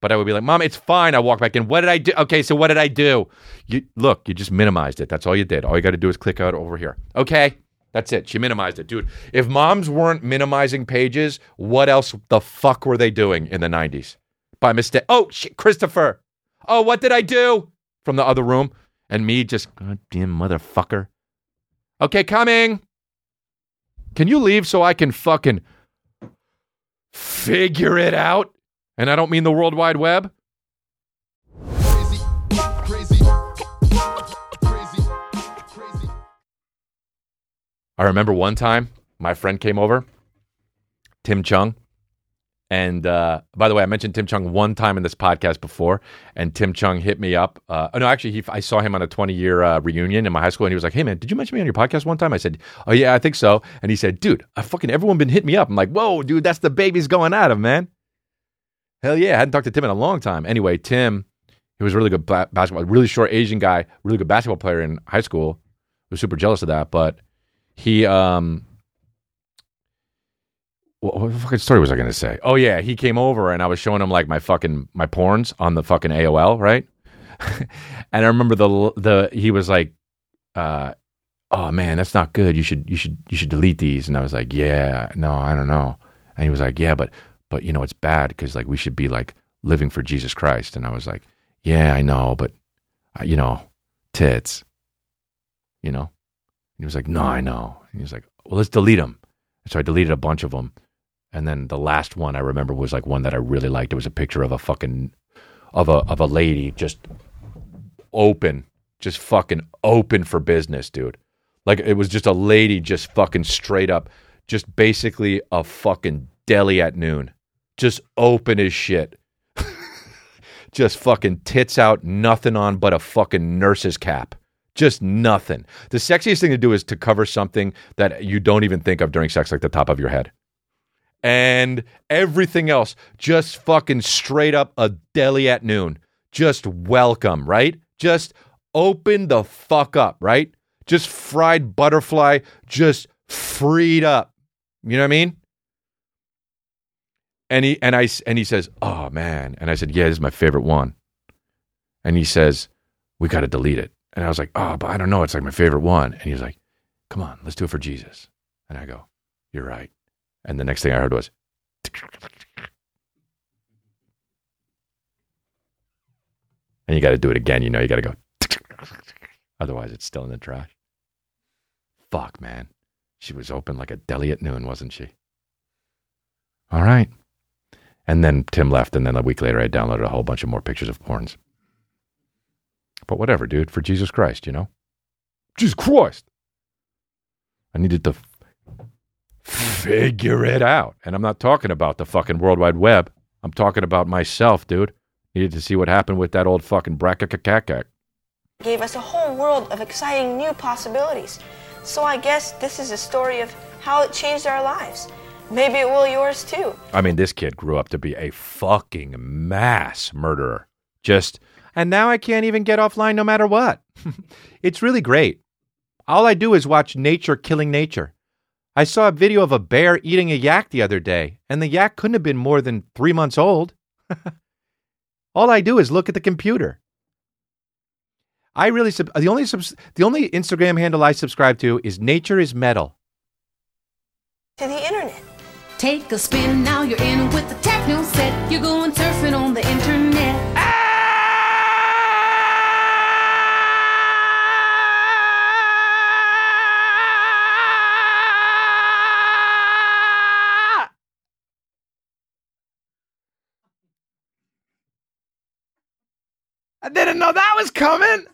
But I would be like, Mom, it's fine. I walk back in. What did I do? Okay, so what did I do? You look, you just minimized it. That's all you did. All you got to do is click out over here. Okay. That's it. She minimized it. Dude, if moms weren't minimizing pages, what else the fuck were they doing in the 90s? By mistake. Oh, shit, Christopher. Oh, what did I do? From the other room. And me just, goddamn motherfucker. Okay, coming. Can you leave so I can fucking figure it out? And I don't mean the World Wide Web. I remember one time my friend came over, Tim Chung. And uh, by the way, I mentioned Tim Chung one time in this podcast before, and Tim Chung hit me up. Uh, oh, no, actually, he, I saw him on a 20 year uh, reunion in my high school, and he was like, Hey, man, did you mention me on your podcast one time? I said, Oh, yeah, I think so. And he said, Dude, I fucking everyone been hitting me up. I'm like, Whoa, dude, that's the baby's going at him, man. Hell yeah, I hadn't talked to Tim in a long time. Anyway, Tim, he was a really good ba- basketball, really short Asian guy, really good basketball player in high school. I was super jealous of that, but he um what, fucking story was I going to say? Oh yeah, he came over and I was showing him like my fucking my porns on the fucking AOL, right? <laughs> and I remember the the he was like, uh, "Oh man, that's not good. You should you should you should delete these." And I was like, "Yeah, no, I don't know." And he was like, "Yeah, but but you know it's bad because like we should be like living for Jesus Christ." And I was like, "Yeah, I know, but uh, you know, tits, you know." He was like, "No, I know." And he was like, well, let's delete them. So I deleted a bunch of them. And then the last one I remember was like one that I really liked. It was a picture of a fucking of a of a lady just open, just fucking open for business, dude. Like it was just a lady just fucking straight up, just basically a fucking deli at noon. Just open as shit. <laughs> just fucking tits out, nothing on but a fucking nurse's cap. Just nothing. The sexiest thing to do is to cover something that you don't even think of during sex, like the top of your head. And everything else, just fucking straight up a deli at noon. Just welcome, right? Just open the fuck up, right? Just fried butterfly, just freed up. You know what I mean? And he and I and he says, "Oh man," and I said, "Yeah, this is my favorite one." And he says, "We got to delete it." And I was like, "Oh, but I don't know. It's like my favorite one." And he was like, "Come on, let's do it for Jesus." And I go, "You're right." And the next thing I heard was, and you got to do it again. You know, you got to go. Otherwise, it's still in the trash. Fuck, man. She was open like a deli at noon, wasn't she? All right. And then Tim left, and then a week later, I downloaded a whole bunch of more pictures of porns. But whatever, dude, for Jesus Christ, you know? Jesus Christ. I needed to f- figure it out. And I'm not talking about the fucking World Wide Web. I'm talking about myself, dude. Needed to see what happened with that old fucking brackakakakak. gave us a whole world of exciting new possibilities. So I guess this is a story of how it changed our lives. Maybe it will yours too. I mean, this kid grew up to be a fucking mass murderer. Just, and now I can't even get offline no matter what. <laughs> it's really great. All I do is watch nature killing nature. I saw a video of a bear eating a yak the other day, and the yak couldn't have been more than three months old. <laughs> All I do is look at the computer. I really sub- the only subs- the only Instagram handle I subscribe to is Nature is Metal. To the internet. Take a spin, now you're in with the techno set. You're going surfing on the internet. I didn't know that was coming.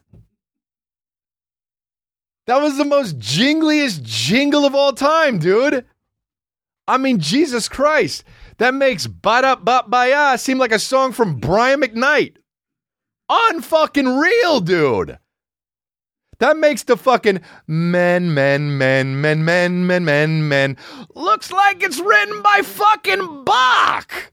That was the most jingliest jingle of all time, dude. I mean, Jesus Christ. That makes But Up But By Ya seem like a song from Brian McKnight. Unfucking real, dude. That makes the fucking men, men, men, men, men, men, men, men. Looks like it's written by fucking Bach.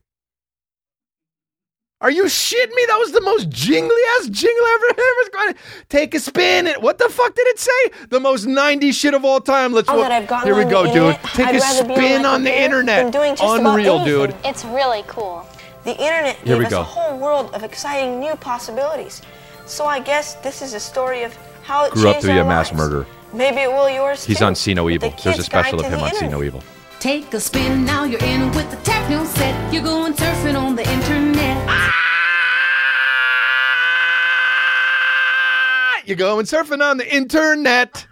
Are you shitting me? That was the most jingly ass jingle ever <laughs> ever going. Take a spin. And what the fuck did it say? The most 90s shit of all time. Let's oh, Now wa- that I've Here we go, dude. internet, Take I'd a rather on spin on the computer internet. than doing just Unreal, dude. It's really cool. The internet Here gave we us go. a whole world of exciting new possibilities. So I guess this is a story of how it Grew up changed to be our a mass lives. murderer. Maybe it will yours He's too. on See No The Evil. There's a special of him the on See No Evil. Take a spin, now you're in with the techno set. You're going surfing on the internet. You go and surfing on the internet.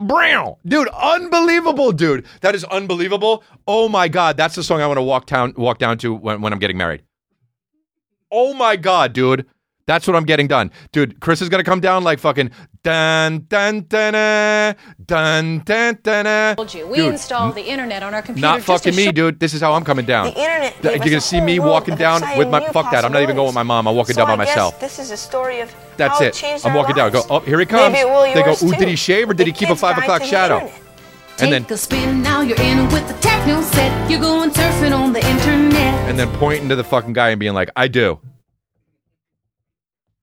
Brown. Dude, unbelievable, dude. That is unbelievable. Oh my God. That's the song I want to walk down walk down to when, when I'm getting married. Oh my God, dude. That's what I'm getting done. Dude, Chris is going to come down like fucking dun dun dun uh, dun dun dun. Uh. Told you. We dude, installed the internet on our computer. Not fucking me, show- dude. This is how I'm coming down. The internet. Th- you're going to see me walking down with my fuck that. I'm not even going with my mom. I'm walking so down by myself. This is a story of That's how it. Changed I'm walking lives. down. Go, "Oh, here he comes." Maybe it will they go, "Ooh, too. did he shave or did the he keep a 5 o'clock shadow?" And then and then pointing to the fucking guy and being like i do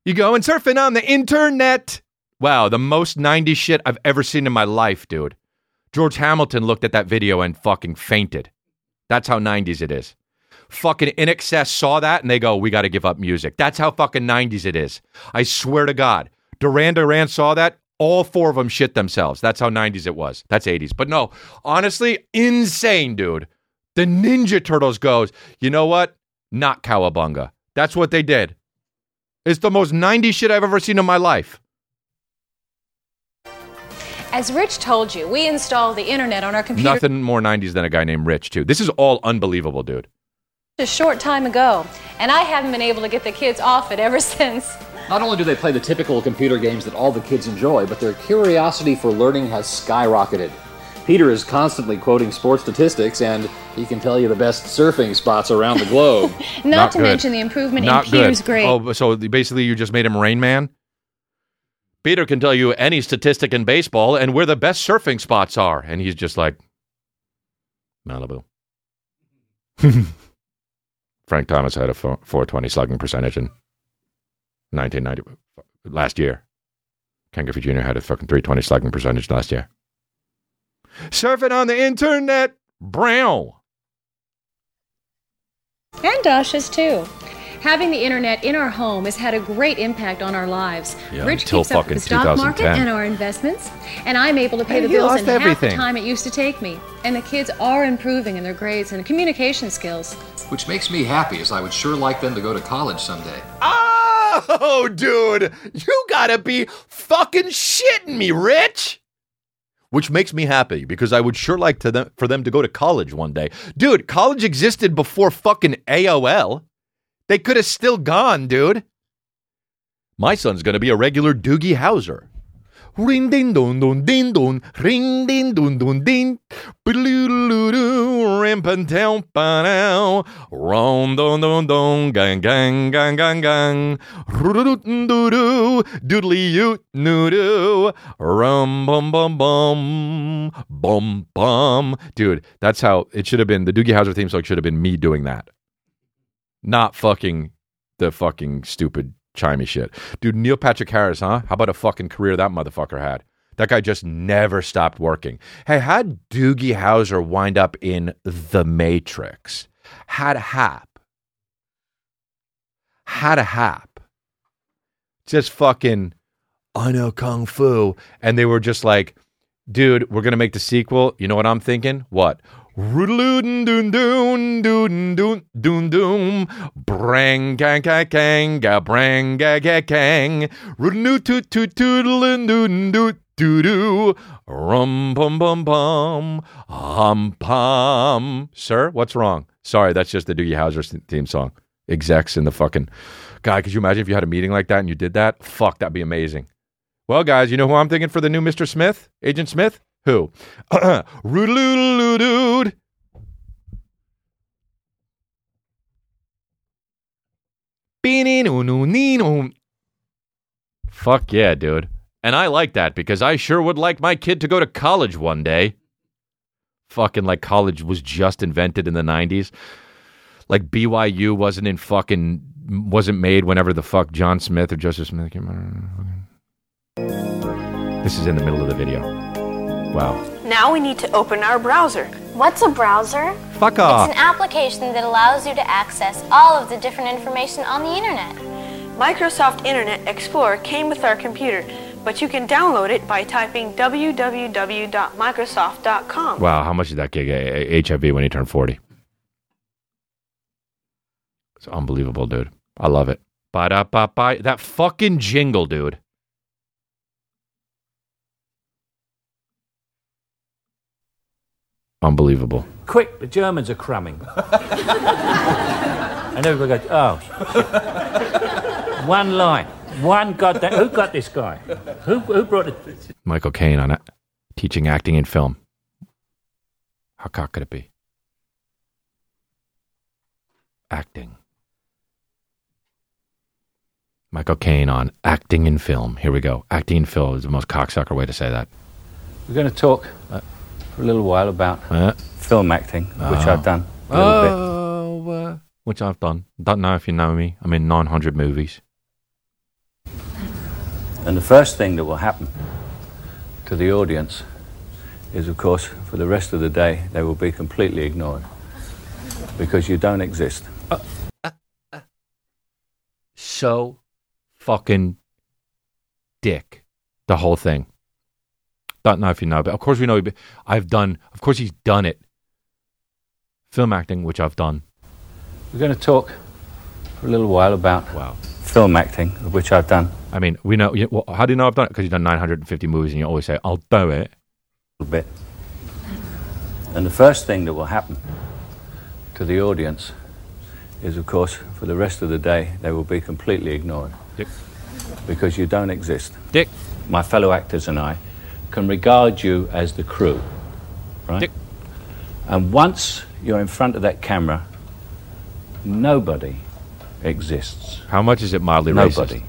you going surfing on the internet. Wow, the most 90s shit I've ever seen in my life, dude. George Hamilton looked at that video and fucking fainted. That's how 90s it is. Fucking INXS saw that and they go, we got to give up music. That's how fucking 90s it is. I swear to God. Duran Duran saw that. All four of them shit themselves. That's how 90s it was. That's 80s. But no, honestly, insane, dude. The Ninja Turtles goes, you know what? Not Cowabunga. That's what they did. It's the most 90s shit I've ever seen in my life. As Rich told you, we installed the internet on our computer Nothing more 90s than a guy named Rich, too. This is all unbelievable, dude. a short time ago, and I haven't been able to get the kids off it ever <laughs> since. Not only do they play the typical computer games that all the kids enjoy, but their curiosity for learning has skyrocketed. Peter is constantly quoting sports statistics, and he can tell you the best surfing spots around the <laughs> globe. Not, to good. mention the improvement Not in good. Peter's grade. Oh, so basically you just made him Rain Man? Peter can tell you any statistic in baseball and where the best surfing spots are. And he's just like, Malibu. <laughs> Frank Thomas had a fo- 420 slugging percentage in 1990, last year. Ken Griffey Jr. had a fucking 320 slugging percentage last year. Surfing on the internet, brown. And Dasha's too. Having the internet in our home has had a great impact on our lives. Yeah, Rich keeps up with the stock market and our investments, and I'm able to pay Hey, the bills lost in half the time it used to take me. And the kids are improving in their grades and communication skills. Which makes me happy, as I would sure like them to go to college someday. Oh, dude, you gotta be fucking shitting me, Rich. Which makes me happy because I would sure like to them, for them to go to college one day. Dude, college existed before fucking AOL. They could have still gone, dude. My son's gonna be a regular Doogie Howser. Ring ding dong dong ding dong, ring ding dong dong ding, ram pan town pa now, rom dong dong dong, gang gang gang gang gang, doo doo, doodly yoot noo rum bum bum bum, bum bum. Dude, that's how it should have been. The Doogie Howser theme song should have been me doing that, not fucking the fucking stupid chimey shit. Dude, Neil Patrick Harris, huh? How about a fucking career that motherfucker had? That guy just never stopped working. Hey, how'd Doogie Howser wind up in The Matrix? How'd it hap? How'd it hap? Just fucking, I know Kung Fu. And they were just like, dude, we're going to make the sequel. You know what I'm thinking? What? Roodaloodin doon doon doon doon doon doon brang gang gang gang ga brang ga ga gang roodaloo toot toot toodalin doon doot doo doo rum bum bum bum hum pum sir what's wrong sorry that's just the Doogie Howser theme song execs in the fucking God could you imagine if you had a meeting like that and you did that fuck that'd be amazing well, guys, you know who I'm thinking for the new Mr. Smith? Agent Smith? Who? <clears throat> Roodaloo-doo-doo-dood. Fuck yeah, dude. And I like that because I sure would like my kid to go to college one day. Fucking like college was just invented in the 90s. Like BYU wasn't in fucking wasn't made whenever the fuck John Smith or Joseph Smith came out. This is in the middle of the video. Wow. Now we need to open our browser. What's a browser? Fuck off. It's an application that allows you to access all of the different information on the internet. Microsoft Internet Explorer came with our computer, but you can download it by typing www.microsoft.com. Wow, how much did that gig eh, a- a- HIV when he turned 40? It's unbelievable, dude. I love it. Ba-da-ba-ba. That fucking jingle, dude. Unbelievable. Quick, the Germans are cramming. and everybody goes, oh. shit." One line. One goddamn. Who got this guy? Who, who brought it? Michael Caine on it. Teaching acting in film. How cock could it be? Acting. Michael Caine on acting in film. Here we go. Acting in film is the most cocksucker way to say that. We're going to talk uh, for a little while about Uh, film acting, which I've done a little bit. oh, uh, which I've done. Don't know if you know me. I'm in 900 movies. And the first thing that will happen to the audience is, of course, for the rest of the day, they will be completely ignored because you don't exist. So fucking dick. The whole thing. Don't know if you know, but of course we know. I've done. Of course he's done it. Film acting, which I've done. We're going to talk for a little while about Wow. film acting, which I've done I mean, we know. you- Well, how do you know I've done it? Because you've done 950 movies, and you always say, "I'll do it." little bit. And the first thing that will happen to the audience is, of course, for the rest of the day, they will be completely ignored Dick. because you don't exist. Dick. My fellow actors and I can regard you as the crew, right? Dick. And once you're in front of that camera, nobody exists. How much is it mildly Nobody. racist?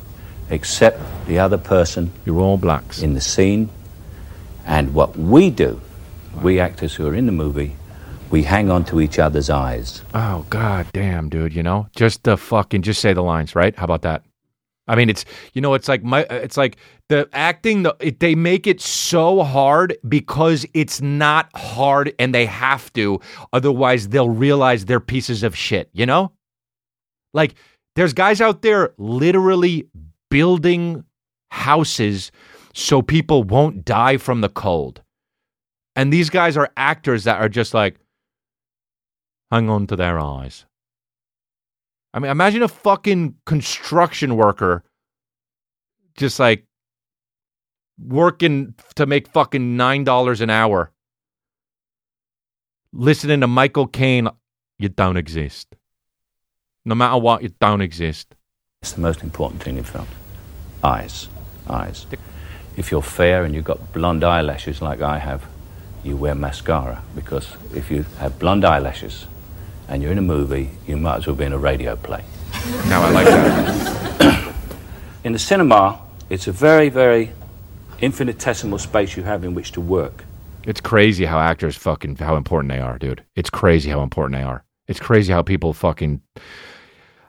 Except the other person You're all blacks. in the scene. And what we do, we actors who are in the movie, we hang on to each other's eyes. Oh god damn, dude, you know? Just the fucking just say the lines, right? How about that? I mean, it's you know, it's like my uh, it's like the acting the it, they make it so hard because it's not hard and they have to otherwise they'll realize they're pieces of shit, you know? Like there's guys out there literally building houses so people won't die from the cold. And these guys are actors that are just like hang on to their eyes. I mean, imagine a fucking construction worker just like working to make fucking $9 an hour, listening to Michael Caine, you don't exist. No matter what, you don't exist. It's the most important thing in film. Eyes. Eyes. If you're fair and you've got blonde eyelashes like I have, you wear mascara because if you have blonde eyelashes and you're in a movie, you might as well be in a radio play. Now I like that. <coughs> In the cinema, it's a very, very infinitesimal space you have in which to work. It's crazy how actors fucking how important they are, dude. It's crazy how important they are. It's crazy how people fucking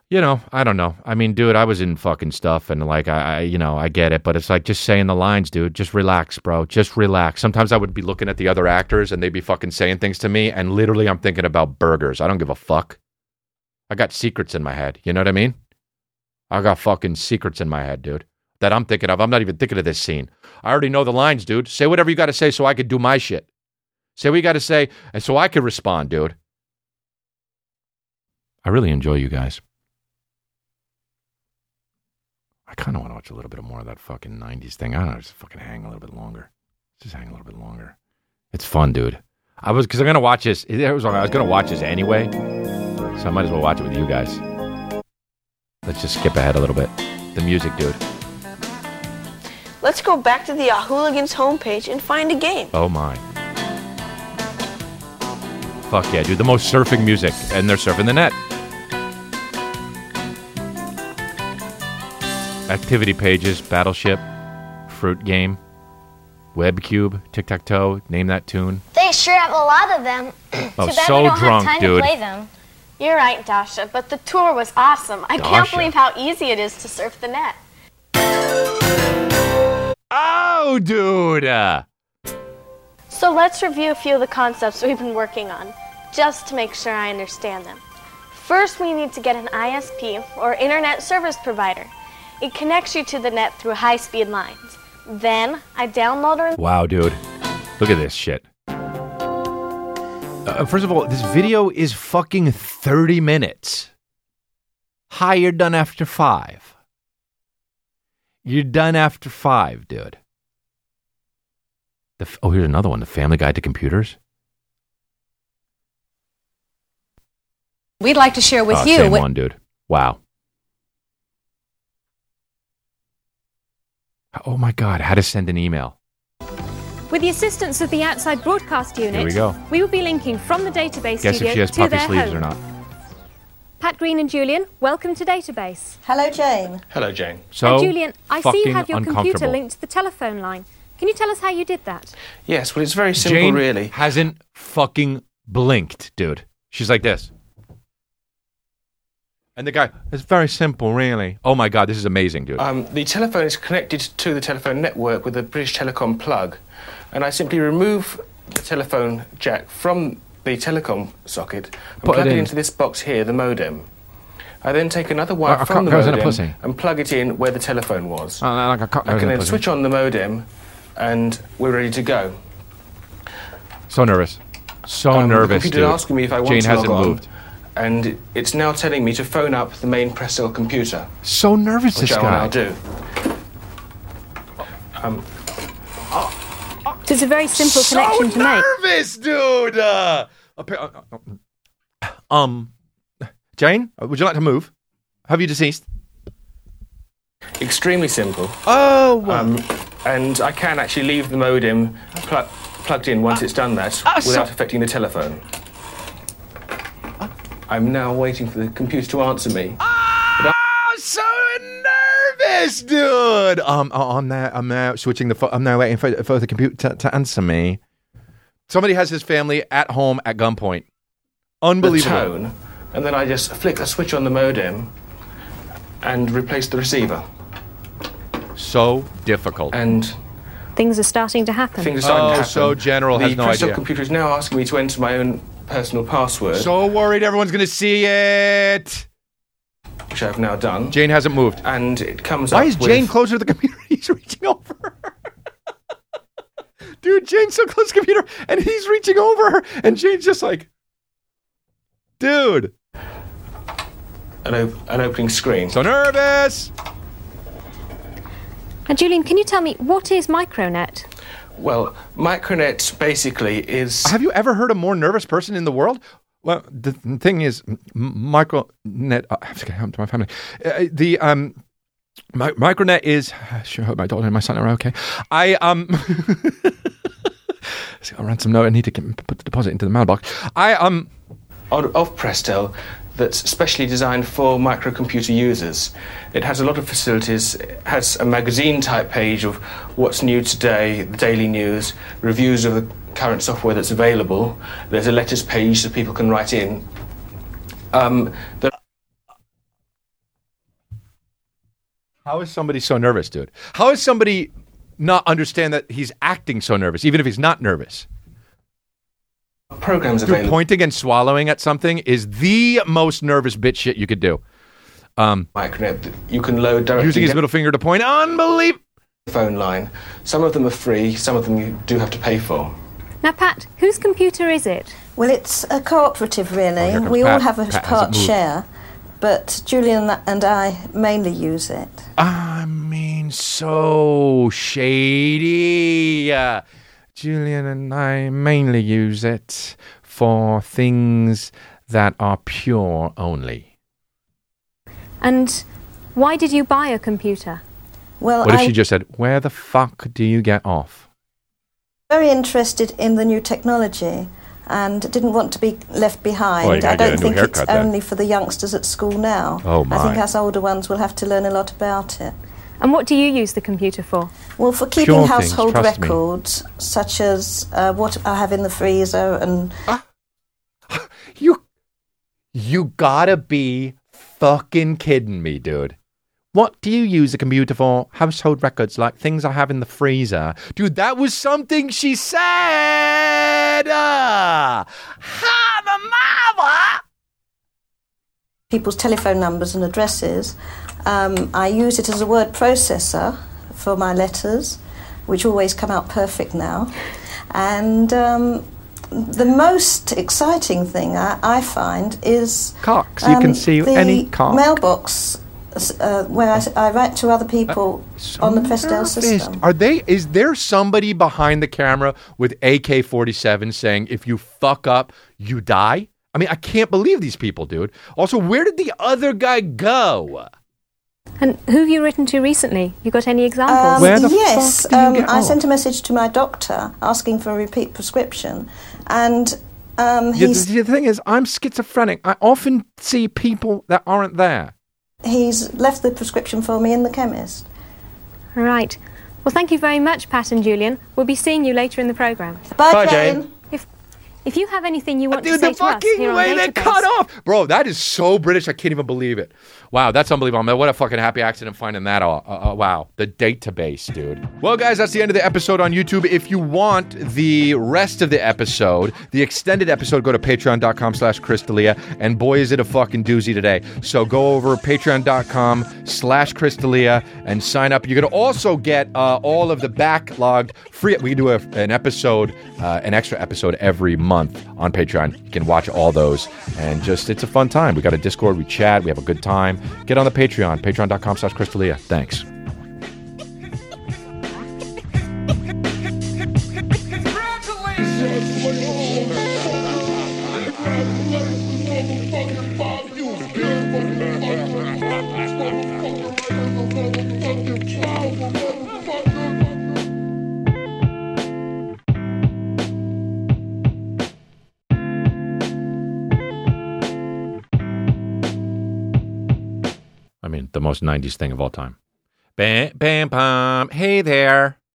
you know, I don't know. I mean, dude, I was in fucking stuff and like I, I you know, I get it, but it's like just saying the lines, dude. Just relax, bro. Just relax. Sometimes I would be looking at the other actors and they'd be fucking saying things to me and literally I'm thinking about burgers. I don't give a fuck. I got secrets in my head. You know what I mean? I got fucking secrets in my head, dude. That I'm thinking of. I'm not even thinking of this scene. I already know the lines, dude. Say whatever you got to say so I could do my shit. Say what you got to say and so I could respond, dude. I really enjoy you guys. I kind of want to watch a little bit more of that fucking 90s thing. I don't know, just fucking hang a little bit longer. Just hang a little bit longer. It's fun, dude. I was, because I'm going to watch this. It was, I was going to watch this anyway. So I might as well watch it with you guys. Let's just skip ahead a little bit. The music, dude. Let's go back to the Yahooligans homepage and find a game. Oh my. Fuck yeah, dude. The most surfing music. And they're surfing the net. Activity pages, Battleship, Fruit Game, web cube, Tic Tac Toe, name that tune. They sure have a lot of them. <clears throat> Oh, Too bad so we don't drunk, have time dude. to play them. You're right, Dasha, but the tour was awesome. I can't believe how easy it is to surf the net. Oh, dude. So let's review a few of the concepts we've been working on, just to make sure I understand them. First, we need to get an ISP, or Internet Service Provider. It connects you to the net through high speed lines. Then, I download or wow, dude. Look at this shit. Uh, first of all, this video is fucking 30 minutes. Hi, you're done after five. You're done after five, dude. The oh, here's another one. The Family Guide to Computers. We'd like to share with oh, you. same what- one, dude. Wow. Oh my God! How to send an email? With the assistance of the outside broadcast unit, Here we go. we will be linking from the database Guess studio if she has to puffy their sleeves home. or not. Pat Green and Julian, welcome to database. Hello, Jane. Hello, Jane. So and Julian, I see you have your computer linked to the telephone line. Can you tell us how you did that? Yes, well, it's very simple, Jane really. hasn't fucking blinked, dude. She's like this. And the guy, it's very simple, really. Oh my God, this is amazing, dude. Um, the telephone is connected to the telephone network with a British Telecom plug, and I simply remove the telephone jack from the telecom socket and Put plug it, in. into this box here, the modem. I then take another wire Like from the cock in a modem pussy. and plug it in where the telephone was. Uh, like a cock I can then switch on the modem, and we're ready to go. So nervous. So Um, nervous, The computer dude. asking me if I want Jane to hasn't log on, moved. and it's now telling me to phone up the main Prestel computer. So nervous, which this I will guy. now do. Um, So it's a very simple so connection to make. So nervous, dude. Uh, um, Jane, uh, would you like to move? Have you deceased? extremely simple. Oh, Um, and I can actually leave the modem pl- plugged in once it's done that ah, so- without affecting the telephone. I'm now waiting for the computer to answer me. Oh, so nervous, dude. Um, oh, I'm now, I'm now switching the. Fo- I'm now waiting for, for the computer to, to answer me. Somebody has his family at home at gunpoint. the Unbelievable. tone, and then I just flick a switch on the modem and replace the receiver. So difficult. And Things are starting to happen. things are starting Oh, to happen. so General the has no Prestel idea. computer is now asking me to enter my own personal password, So worried everyone's going to see it. which I've now done. Jane hasn't moved. And it comes Why up is with, Jane closer to the computer? <laughs> He's reaching over her. Dude, Jane's so close to the computer and he's reaching over her. And Jane's just like, dude. an, op- an opening screen. So nervous. And Julian, can you tell me what is Micronet? Well, Micronet basically is. Have you ever heard a more nervous person in the world? Well, the thing is, Micronet. uh, I have to get home to my family. Uh, the um, Mi- Micronet is. <sighs> I sure hope my daughter and my son are okay. I um. <laughs> See, I ran some note. I need to get, put the deposit into the mailbox. I um. of Prestel that's specially designed for microcomputer users. It has a lot of facilities. It has a magazine type page of what's new today, the daily news, reviews of the current software that's available. There's a letters page so people can write in. Um, How is somebody so nervous, dude? How is somebody not understand that he's acting so nervous, even if he's not nervous? programs Dude, available. pointing and swallowing at something is the most nervous bitch shit you could do. Um, Micronet you can load directly using his middle finger to point, unbelievable. the phone line. Some of them are free. Some of them you do have to pay for. Now, Pat, whose computer is it? Well, it's a cooperative, really. Oh, we Pat. all have a Pat hasn't part moved. share, but Julian and I mainly use it. I mean, so shady. Uh, Julian and I mainly use it for things that are pure only. And why did you buy a computer? Well, What if I'm she just said, Where the fuck do you get off? very interested in the new technology and didn't want to be left behind. Well, I don't think haircut it's then. only for the youngsters at school now. Oh, I think us older ones will have to learn a lot about it. And what do you use the computer for? Well, for keeping Pure things, household me. records, such as uh, what I have in the freezer and You you gotta be fucking kidding me, dude. What do you use a computer for? Household records, like things I have in the freezer. Dude, that was something she said. Ha, the mother. people's telephone numbers and addresses. Um, I use it as a word processor for my letters, which always come out perfect now. And um, the most exciting thing I, I find is Cocks. You can um, see the any cock. mailbox uh, where I, I write to other people on the Prestel system. Are they? Is there somebody behind the camera with AK forty seven saying, "If you fuck up, you die"? I mean, I can't believe these people, dude. Also, where did the other guy go? And who have you written to recently? You got any examples? Um, Where the yes, fuck do you um, get I sent a message to my doctor asking for a repeat prescription, and um, Yeah, the, the thing is, I'm schizophrenic. I often see people that aren't there. He's left the prescription for me in the chemist. Right. Well, thank you very much, Pat and Julian. We'll be seeing you later in the programme. Bye, Bye, Jane. Jane. If if you have anything you want to say the to us fucking here way on they Database, cut off, bro. That is so British. I can't even believe it. Wow, that's unbelievable. Man, what a fucking happy accident finding that. Uh, uh, uh, wow, the database, dude. Well, guys, that's the end of the episode on YouTube. If you want the rest of the episode, the extended episode, go to Patreon.com/slash chrisdelia. And boy, is it a fucking doozy today. So go over Patreon.com/slash chrisdelia and sign up. You're gonna also get uh, all of the backlogged free. We do a, an episode, uh, an extra episode every month on Patreon. You can watch all those and just it's a fun time. We got a Discord, we chat, we have a good time. Get on the Patreon, patreon.com slash chrisdelia. Thanks. Most '90s thing of all time. Bam, bam, bam. Hey there.